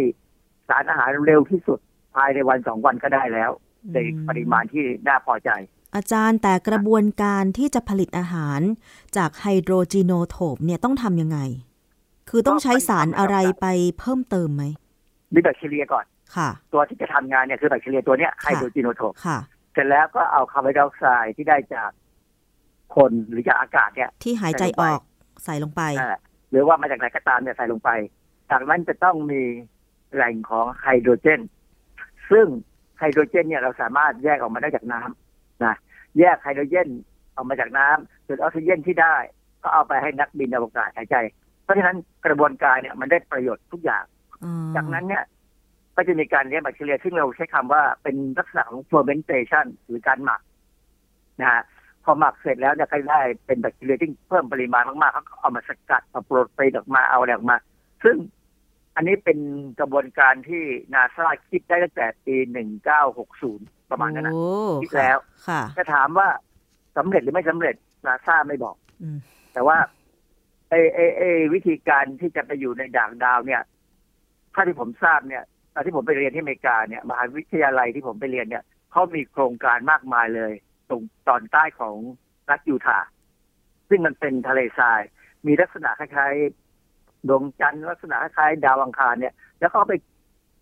สารอาหารเร็วที่สุดภายในวันสองวันก็ได้แล้ว ในอืมปริมาณที่น่าพอใจ อาจารย์แต่กระบวนการที่จะผลิตอาหารจากไฮโดรจีโนโทปเนี่ยต้องทำยังไง คือต้องใช้สารอะไรไปเพิ่มเติมไหมมีแบคทีเรียก่อนค่ะตัวที่จะทำงานเนี่ยคือแบคทีเรียตัวเนี้ยไฮโดรจีโนโทปค่ะเสร็จแล้วก็เอาคาร์บอนไดออกไซด์ที่ได้จาก คนหรือจากอากาศเนี่ย ที่หายใจออกใส่ลงไปอ่าหรือว่ามาจากไหนก็ตามเนี่ยใส่ลงไป จากนั้นจะต้องมีแหล่งของไฮโดรเจน ซึ่งไฮโดรเจนเนี่ยเราสามารถแยกออกมาได้จากน้ำนะแยกไฮโดรเจนออกมาจากน้ำส่วนออกซิเจนที่ได้ ก็เอาไปให้นักบินอวกาศหายใจ เพราะฉะนั้นกระบวนการเนี่ยมันได้ประโยชน์ทุกอย่างอ๋อจากนั้นเนี่ยก็จะมีการเลี้ยงแบคทีเรียซึ่งเราใช้คำว่าเป็นลักษณะของ fermentation หรือการหมักนะฮะ พอหมักเสร็จแล้วเนี่ยก็ได้เป็นแบคทีเรียที่เพิ่มปริมาณมากๆเขาก็เอามาสกัดเอาโปรตีนออกมาเอาอะไรออกมา ซึ่งอันนี้เป็นกระบวนการที่นาซาคิดได้ตั้งแต่ปี 1960 ประมาณนั้นนะโอ้คิดแล้วค่ะจะถามว่าสำเร็จหรือไม่สำเร็จนาซาไม่บอกอืมแต่ว่าไอไอไอวิธีการที่จะไปอยู่ในด่างดาวเนี่ยถ้าที่ผมทราบเนี่ยตอนที่ผมไปเรียนที่อเมริกาเนี่ยมหาวิทยาลัยที่ผมไปเรียนเนี่ยเขามีโครงการมากมายเลย ตรงตอนใต้ของรัฐยูทาห์ซึ่งมันเป็นทะเลทราย มีลักษณะคล้ายๆดวงจันทร์ลักษณะคล้ายๆดาวอังคารเนี่ย แล้วเขาไป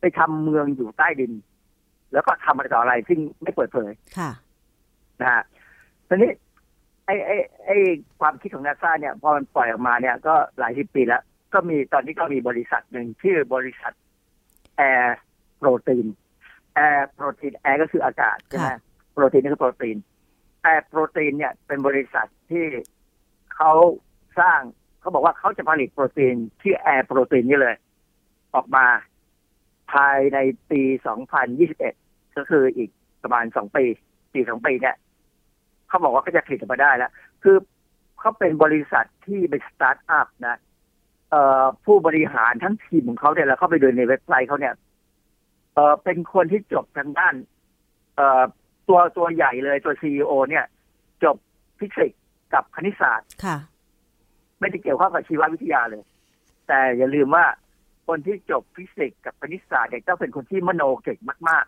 ไปทำเมืองอยู่ใต้ดิน แล้วก็ทำอะไรต่ออะไรซึ่งไม่เปิดเผยค่ะนะฮะทีนี้ไอ้ไอ้ไอ้ความคิดของนาซาเนี่ยพอมันปล่อยออกมาเนี่ยก็หลายสิบปีแล้ว ก็มีตอนนี้ก็มีบริษัทหนึ่งชื่อบริษัท Air Protein Air Protein air ก็คืออากาศใช่ไหมค่ะโปรตีนนี่คือโปรตีน Air Protein เนี่ยเป็นบริษัทที่เขาสร้างเขาบอกว่าเขาจะผลิตโปรตีนที่ Air Protein นี่เลย ออกมาภายในปี 2021 ก็คืออีกประมาณสองปีปีปีสองปีเนี่ยเขาบอกว่าก็จะผลิตออกมาได้แล้ว คือเขาเป็นบริษัทที่เป็นสตาร์ทอัพนะเอ่อผู้บริหารทั้งทีมของเขาเนี่ยเราเข้าไปดูในเว็บไซต์เขาเนี่ยเอ่อเป็นคนที่จบทางด้านเอ่อ ตัวตัวใหญ่เลยตัว CEO เนี่ย จบฟิสิกส์กับคณิตศาสตร์ค่ะ ไม่ได้เกี่ยวข้องกับชีววิทยาเลย แต่อย่าลืมว่าคนที่จบฟิสิกส์กับคณิตศาสตร์เนี่ยต้องเป็นคนที่มโนเก่งมาก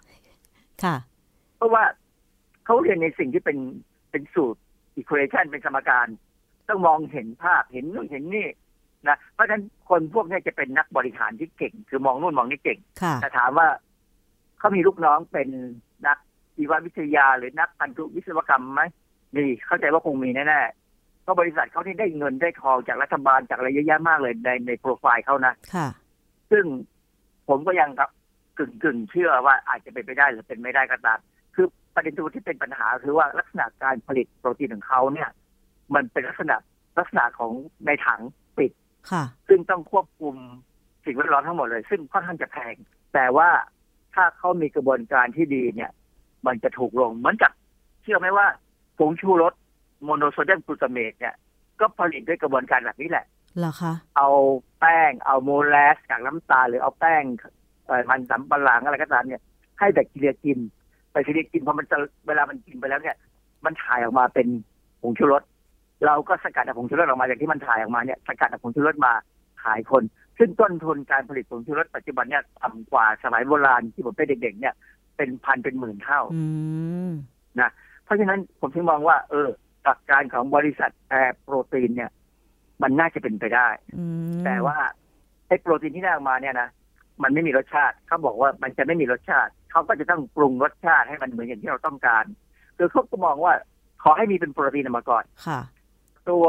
ค่ะๆเพราะว่าเขาเรียนในสิ่งที่เป็นเป็นสูตร equation เป็นสมการ ต้องมองเห็นภาพเห็นนู่นเห็นนี่นะเพราะฉะนั้นคนพวกเนี้จะเป็นนักบริหารที่เก่ง คือมองนู่นมองนี่เก่งค่ะแต่ถามว่าเขามีลูกน้องเป็นนัก ชีววิทยาหรือนักพันธุวิศวกรรมไหมมีเข้าใจว่าคงมีแน่ๆเพราะบริษัทเขาที่ได้เงินได้ทองจากรัฐบาลจากอะไรเยอะแยะมากเลยในในโปรไฟล์เขานะค่ะ ซึ่งผมก็ยังครับกึ่งกึ่งๆเชื่อว่าอาจจะเป็นไปได้หรือเป็นไม่ได้ก็ตามคือประเด็นตัวที่เป็นปัญหาคือว่าลักษณะการผลิตโปรตีนของเขาเนี่ย มันเป็นลักษณะลักษณะของในถังปิดค่ะ ซึ่งต้องควบคุมสิ่งแวดล้อมทั้งหมดเลย ซึ่งค่อนข้างจะแพง แต่ว่าถ้าเขามีกระบวนการที่ดีเนี่ย มันจะถูกลง เหมือนกับเชื่อไหมว่าผงชูรสโมโนโซเดียมกลูตาเมตเนี่ย ก็ผลิตด้วยกระบวนการแบบนี้แหละเหรอคะเอาแป้งเอาโมลาสจากน้ำตาลหรือเอาแป้งเอ่อมันสำปะหลังอะไรก็ตามเนี่ย ให้แบคทีเรียกินแบคทีเรียกินพอมันจะเวลามันกินไปแล้วเนี่ย มันถ่ายออกมาเป็นผงชูรสเราก็สกัดเอาผงชูรสออกมาจากที่มันถ่ายออกมาเนี่ยสกัดเอาผงชูรสมาขายคน ซึ่งต้นทุนการผลิตผงชูรสปัจจุบันเนี่ยต่ำกว่าสมัยโบราณที่ผมเป็นเด็กๆเนี่ย เป็นพันเป็นหมื่นเท่าอืมนะเพราะฉะนั้นผมถึงมองว่า เออหลักการของบริษัทแอร์โปรตีนเนี่ย มันน่าจะเป็นไปได้อืมแต่ว่าไอ้โปรตีนที่ได้ออกมาเนี่ยนะมันไม่มีรสชาติเขาบอกว่ามันจะไม่มีรสชาติเขาก็จะต้องปรุงรสชาติให้มันเหมือนอย่างที่เราต้องการคือเขาก็มองว่าขอให้มีเป็นโปรตีนออกมาก่อนค่ะ ตัว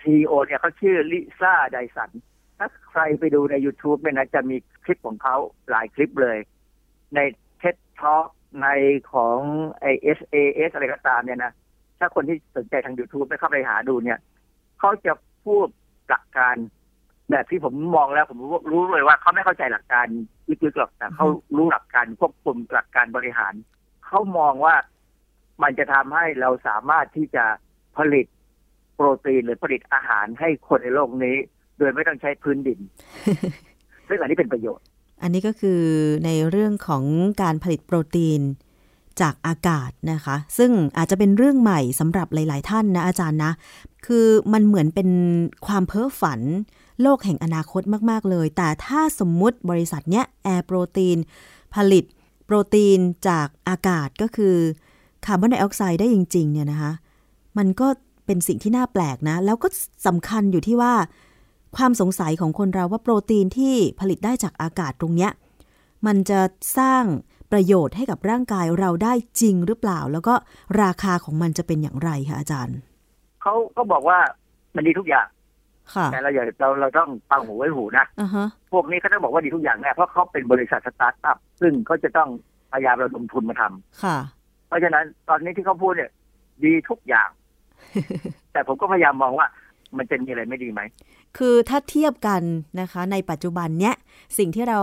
CEO เนี่ยเขาชื่อลิซ่าไดสันถ้าใครไปดูใน YouTube เนี่ยนะจะมีคลิปของเขาหลายคลิปเลย ใน TED Talk ในของไอเอสเอเอสอะไรก็ตามเนี่ยนะถ้าคนที่สนใจทาง YouTube ไปเข้าไปหาดูเนี่ยเขาจะพูดหลักการ แบบที่ผมมองแล้วผมรู้รู้เลยว่าเขาไม่เข้าใจหลักการลึกๆหรอกแต่เขารู้หลักการควบคุมหลักการบริหารเขามองว่ามันจะทำให้เราสามารถที่จะผลิตโปรตีนหรือผลิตอาหารให้คนในโลกนี้ โดยไม่ต้องใช้พื้นดินซึ่งอันนี้เป็นประโยชน์ อันนี้ก็คือในเรื่องของการผลิตโปรตีนจากอากาศนะคะ ซึ่งอาจจะเป็นเรื่องใหม่สำหรับหลาย ๆ ท่านนะอาจารย์นะ คือมันเหมือนเป็นความเพ้อฝัน โลกแห่งอนาคตมาก ๆ เลย แต่ถ้าสมมุติบริษัทเนี้ยแอร์โปรตีน ผลิตโปรตีนจากอากาศก็คือคาร์บอนไดออกไซด์ได้จริง ๆ เนี่ยนะคะ มันก็เป็นสิ่งที่น่าแปลกนะ แล้วก็สำคัญอยู่ที่ว่า ความสงสัยของคนเราว่าโปรตีนที่ผลิตได้จากอากาศตรงเนี้ยมันจะสร้างประโยชน์ให้กับร่างกายเราได้จริงหรือเปล่า แล้วก็ราคาของมันจะเป็นอย่างไรคะอาจารย์เขาก็บอกว่ามันดีทุกอย่างค่ะแต่เราอย่าเราเราต้องฟังหูไว้หูนะอ่าฮะพวกนี้เขาต้องบอกว่าดีทุกอย่างแน่เพราะเขาเป็นบริษัทสตาร์ทอัพซึ่งเขาจะต้องพยายามระดมทุนมาทำค่ะเพราะฉะนั้นตอนนี้ที่เขาพูดเนี่ย ดีทุกอย่าง แต่ผมก็พยายามมองว่ามันจะมีอะไรไม่ดีไหม คือถ้าเทียบกันนะคะในปัจจุบันเนี้ยสิ่งที่เรา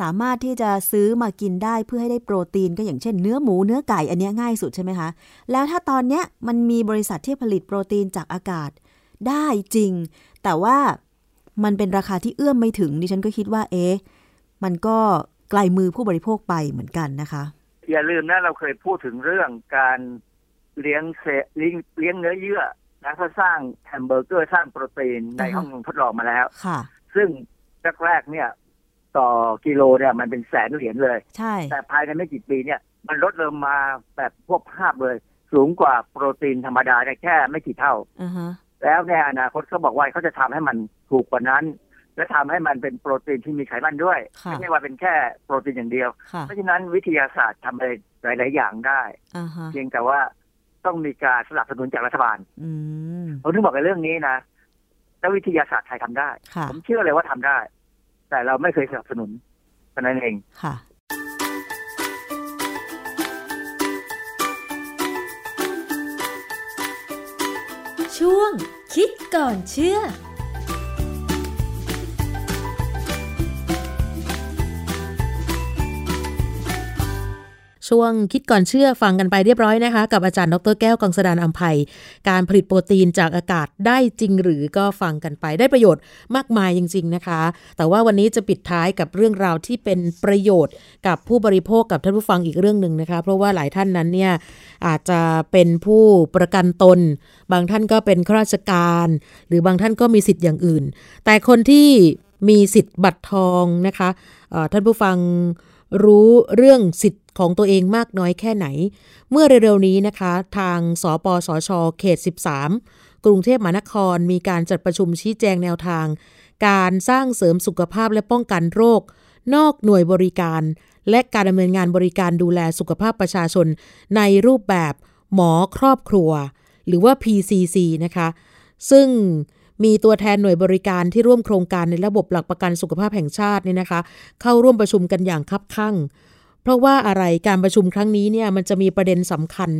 สามารถที่จะซื้อมากินได้เพื่อให้ได้โปรตีนก็อย่างเช่นเนื้อหมูเนื้อไก่อันนี้ง่ายสุดใช่ไหมคะ แล้วถ้าตอนเนี้ยมันมีบริษัทที่ผลิตโปรตีนจากอากาศได้จริง แต่ว่ามันเป็นราคาที่เอื้อมไม่ถึงดิฉันก็คิดว่าเอ๊ะมันก็ไกลมือผู้บริโภคไปเหมือนกันนะคะ อย่าลืมนะเราเคยพูดถึงเรื่องการเลี้ยงเซเลี้ยงเลี้ยงเนื้อเยื่อ นะเขาสร้างแฮมเบอร์เกอร์สร้างโปรตีนในอ่าฮะห้องทดลองมาแล้วค่ะ ซึ่งแรกๆเนี่ย ต่อกิโลเนี่ยมันเป็นแสนเหรียญเลย ใช่ แต่ภายในไม่กี่ปีเนี่ย มันลดลงมาแบบพวกภาพเลย สูงกว่าโปรตีนธรรมดาเนี่ยแค่ไม่กี่เท่าอ่าฮะแล้วในอนาคตเขาบอกว่าเขาจะทำให้มันถูกกว่านั้น และทำให้มันเป็นโปรตีนที่มีไขมันด้วยค่ะไม่ใช่ว่าเป็นแค่โปรตีนอย่างเดียวค่ะเพราะฉะนั้นวิทยาศาสตร์ทำอะไรหลาย ๆ อย่างได้อ่าฮะเพียงแต่ว่า ต้องมีการสนับสนุนจากรัฐบาลอืมผมถึงบอกในเรื่องนี้นะแล้ววิทยาศาสตร์ไทยทำได้ค่ะผมเชื่อเลยว่าทำได้ แต่เราไม่เคยสนับสนุนเท่านั้นเองค่ะ ช่วงคิดก่อนเชื่อ ช่วงคิดก่อนเชื่อฟังกันไปเรียบร้อยนะคะ กับอาจารย์ดรแก้วกังสดานอัมภัย การผลิตโปรตีนจากอากาศได้จริงหรือก็ฟังกันไปได้ประโยชน์มากมายจริง ๆนะคะ แต่ว่าวันนี้จะปิดท้ายกับเรื่องราวที่เป็นประโยชน์กับผู้บริโภคกับท่านผู้ฟังอีกเรื่องหนึ่งนะคะ เพราะว่าหลายท่านนั้นเนี่ยอาจจะเป็นผู้ประกันตน บางท่านก็เป็นข้าราชการ หรือบางท่านก็มีสิทธิ์อย่างอื่น แต่คนที่มีสิทธิ์บัตรทองนะคะท่านผู้ฟังรู้เรื่องสิทธิ ของตัวเองมากน้อยแค่ไหน เมื่อเร็วๆนี้นะคะ ทางสปสช เขต 13 กรุงเทพมหานครมีการจัดประชุมชี้แจงแนวทาง การสร้างเสริมสุขภาพและป้องกันโรค นอกหน่วยบริการ และการดำเนินงานบริการดูแลสุขภาพประชาชน ในรูปแบบหมอครอบครัว หรือว่า PCC นะคะ ซึ่งมีตัวแทนหน่วยบริการที่ร่วมโครงการในระบบหลักประกันสุขภาพแห่งชาติเนี่ยนะคะ เข้าร่วมประชุมกันอย่างคับคั่ง เพราะว่าอะไรการประชุมครั้งนี้เนี่ยมันจะมีประเด็นสำคัญ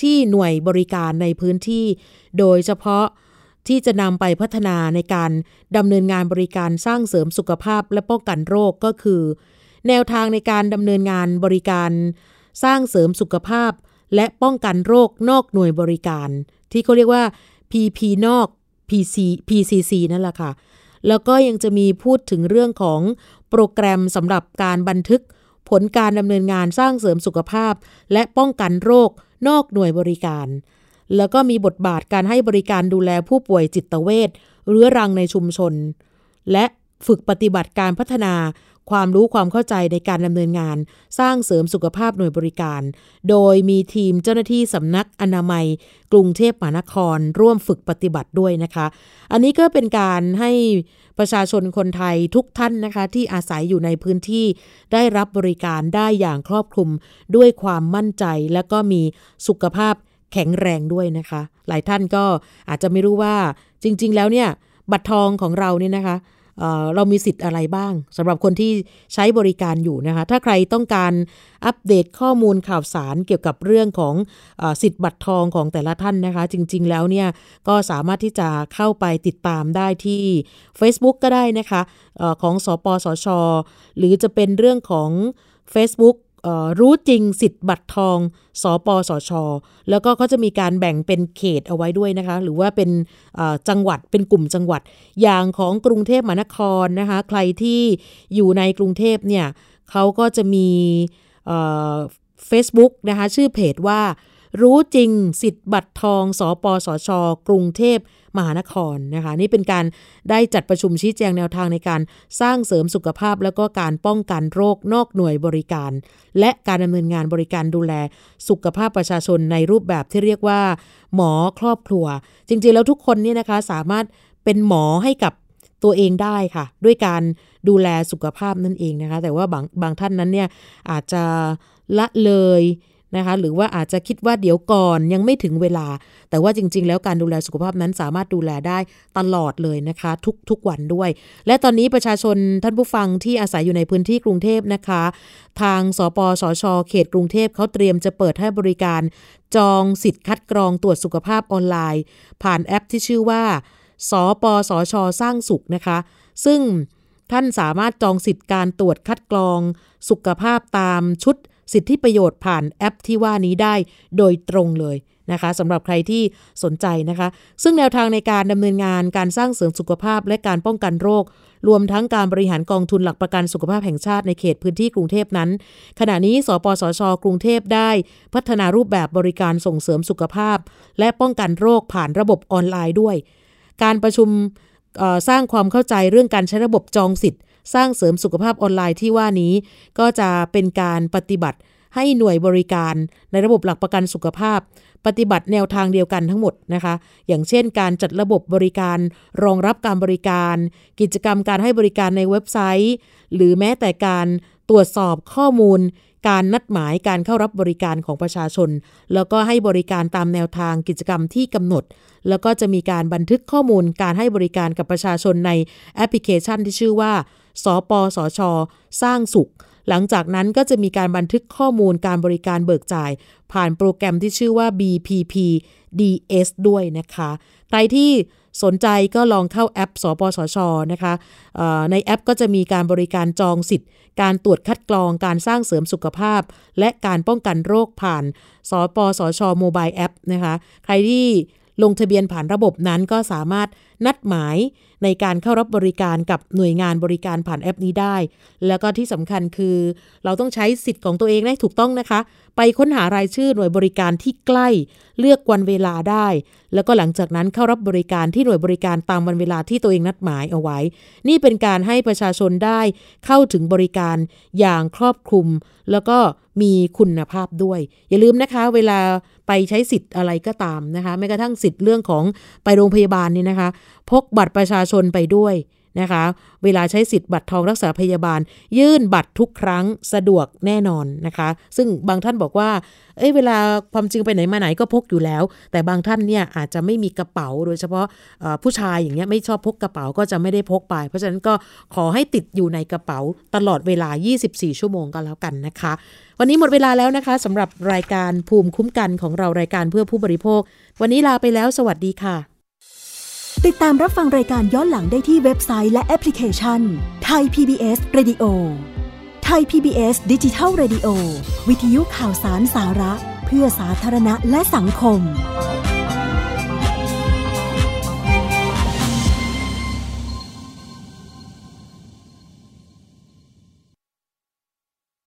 ที่หน่วยบริการในพื้นที่ โดยเฉพาะที่จะนำไปพัฒนาในการดำเนินงานบริการสร้างเสริมสุขภาพและป้องกันโรคก็คือ แนวทางในการดำเนินงานบริการ สร้างเสริมสุขภาพ และป้องกันโรคนอกหน่วยบริการ ที่เขาเรียกว่า PP นอก PC PCC นั่นแหละค่ะ แล้วก็ยังจะมีพูดถึงเรื่องของโปรแกรมสำหรับการบันทึก ผลการดำเนินงานสร้างเสริมสุขภาพ และป้องกันโรคนอกหน่วยบริการ แล้วก็มีบทบาทการให้บริการดูแลผู้ป่วยจิตเวชเรื้อรังในชุมชน และฝึกปฏิบัติการพัฒนาความรู้ความเข้าใจในการดำเนินงาน สร้างเสริมสุขภาพหน่วยบริการ โดยมีทีมเจ้าหน้าที่สำนักอนามัย กรุงเทพมหานคร ร่วมฝึกปฏิบัติด้วยนะคะ อันนี้ก็เป็นการให้ ประชาชนคนไทยทุกท่านนะคะ ที่อาศัยอยู่ในพื้นที่ได้รับบริการได้อย่างครอบคลุมด้วยความมั่นใจ และก็มีสุขภาพแข็งแรงด้วยนะคะ หลายท่านก็อาจจะไม่รู้ว่าจริง ๆ แล้วเนี่ยบัตรทองของเราเนี่ยนะคะ เรามีสิทธิ์อะไรบ้างสำหรับคนที่ใช้บริการอยู่นะคะ ถ้าใครต้องการอัปเดตข้อมูลข่าวสารเกี่ยวกับเรื่องของอสิทธิ์บัตรทองของแต่ละท่านนะคะ จริง ๆ แล้วเนี่ยก็สามารถที่จะเข้าไปติดตามได้ที่ Facebook ก็ได้นะคะอของสอปสช หรือจะเป็นเรื่องของ Facebook รู้จริงสิทธิ์บัตรทองสอปสช แล้วก็เขาจะมีการแบ่งเป็นเขตเอาไว้ด้วยนะคะ หรือว่าเป็นจังหวัดเป็นกลุ่มจังหวัด อย่างของกรุงเทพมหานครนะคะ ใครที่อยู่ในกรุงเทพเนี่ยเขาก็จะมีเฟซบุ๊กนะคะ ชื่อเพจว่า รู้จริงสิทธิ์บัตรทองสอปสชกรุงเทพมหานครนะคะนี่เป็นการได้จัดประชุมชี้แจงแนวทางในการสร้างเสริมสุขภาพ แล้วก็การป้องกันโรคนอกหน่วยบริการ และการดำเนินงานบริการดูแลสุขภาพประชาชนในรูปแบบที่เรียกว่า หมอครอบครัว จริงๆแล้วทุกคนนี่นะคะสามารถเป็นหมอให้กับตัวเองได้ค่ะ ด้วยการดูแลสุขภาพนั่นเองนะคะ แต่ว่าบางบางท่านนั้นเนี่ยอาจจะละเลย นะคะหรือว่าอาจจะคิดว่าเดี๋ยวก่อนยังไม่ถึงเวลา แต่ว่าจริง ๆ แล้วการดูแลสุขภาพนั้นสามารถดูแลได้ตลอดเลยนะคะ ทุกทุกวันด้วย และตอนนี้ประชาชนท่านผู้ฟังที่อาศัยอยู่ในพื้นที่กรุงเทพนะคะ ทางสปสช เขตกรุงเทพเขาเตรียมจะเปิดให้บริการจองสิทธิ์คัดกรองตรวจสุขภาพออนไลน์ ผ่านแอปที่ชื่อว่า สปสช สร้างสุขนะคะ ซึ่งท่านสามารถจองสิทธิ์การตรวจคัดกรองสุขภาพตามชุด สิทธิประโยชน์ผ่านแอปที่ว่านี้ได้โดยตรงเลยนะคะสำหรับใครที่สนใจนะคะ ซึ่งแนวทางในการดำเนินงานการสร้างเสริมสุขภาพและการป้องกันโรค รวมทั้งการบริหารกองทุนหลักประกันสุขภาพแห่งชาติในเขตพื้นที่กรุงเทพนั้น ขณะนี้สปสช กรุงเทพได้พัฒนารูปแบบบริการส่งเสริมสุขภาพ และป้องกันโรคผ่านระบบออนไลน์ด้วย การประชุมสร้างความเข้าใจเรื่องการใช้ระบบจองสิทธิ์ สร้างเสริมสุขภาพออนไลน์ที่ว่านี้ ก็จะเป็นการปฏิบัติให้หน่วยบริการในระบบหลักประกันสุขภาพ ปฏิบัติแนวทางเดียวกันทั้งหมดนะคะ อย่างเช่น การจัดระบบบริการรองรับการบริการ กิจกรรมการให้บริการในเว็บไซต์ หรือแม้แต่การตรวจสอบข้อมูล การนัดหมายการเข้ารับบริการของประชาชน แล้วก็ให้บริการตามแนวทางกิจกรรมที่กำหนด แล้วก็จะมีการบันทึกข้อมูลการให้บริการกับประชาชนในแอปพลิเคชันที่ชื่อว่า สปสช สร้างสุข หลังจากนั้นก็จะมีการบันทึกข้อมูลการบริการเบิกจ่าย ผ่านโปรแกรมที่ชื่อว่า BPP DS ด้วยนะคะ ใครที่สนใจก็ลองเข้าแอป สปสช นะคะในแอปก็จะมีการบริการจองสิทธิ์ การตรวจคัดกรอง การสร้างเสริมสุขภาพ และการป้องกันโรคผ่าน สปสช mobile app นะคะ ใครที่ ลงทะเบียนผ่านระบบนั้นก็สามารถนัดหมายในการเข้ารับบริการกับหน่วยงานบริการผ่านแอปนี้ได้ แล้วก็ที่สำคัญคือ เราต้องใช้สิทธิ์ของตัวเองได้ถูกต้องนะคะ ไปค้นหารายชื่อหน่วยบริการที่ใกล้ เลือกวันเวลาได้ แล้วก็หลังจากนั้นเข้ารับบริการที่หน่วยบริการตามวันเวลาที่ตัวเองนัดหมายเอาไว้ นี่เป็นการให้ประชาชนได้เข้าถึงบริการอย่างครอบคลุม แล้วก็มีคุณภาพด้วย อย่าลืมนะคะ เวลา ไปใช้สิทธิ์อะไรก็ตามนะคะแม้กระทั่งสิทธิ์เรื่องของไปโรงพยาบาลนี่นะคะ พกบัตรประชาชนไปด้วยนะคะ เวลาใช้สิทธิ์บัตรทองรักษาพยาบาล ยื่นบัตรทุกครั้งสะดวกแน่นอนนะคะ ซึ่งบางท่านบอกว่า เอ้ยเวลาความจริงไปไหนมาไหนก็พกอยู่แล้ว แต่บางท่านเนี่ยอาจจะไม่มีกระเป๋า โดยเฉพาะผู้ชายอย่างเงี้ยไม่ชอบพกกระเป๋าก็จะไม่ได้พกไป เพราะฉะนั้นก็ขอให้ติดอยู่ในกระเป๋าตลอดเวลา 24 ชั่วโมงก็แล้วกันนะคะ วันนี้หมดเวลาแล้วนะคะสำหรับรายการภูมิคุ้มกันของเรารายการเพื่อผู้บริโภค วันนี้ลาไปแล้ว สวัสดีค่ะ ติดตามรับฟังรายการย้อนหลังได้ที่เว็บไซต์และแอปพลิเคชันไทย PBS Radio ไทย PBS ดิจิทัล Radio วิทยุข่าวสารสาระ เพื่อสาธารณะและสังคม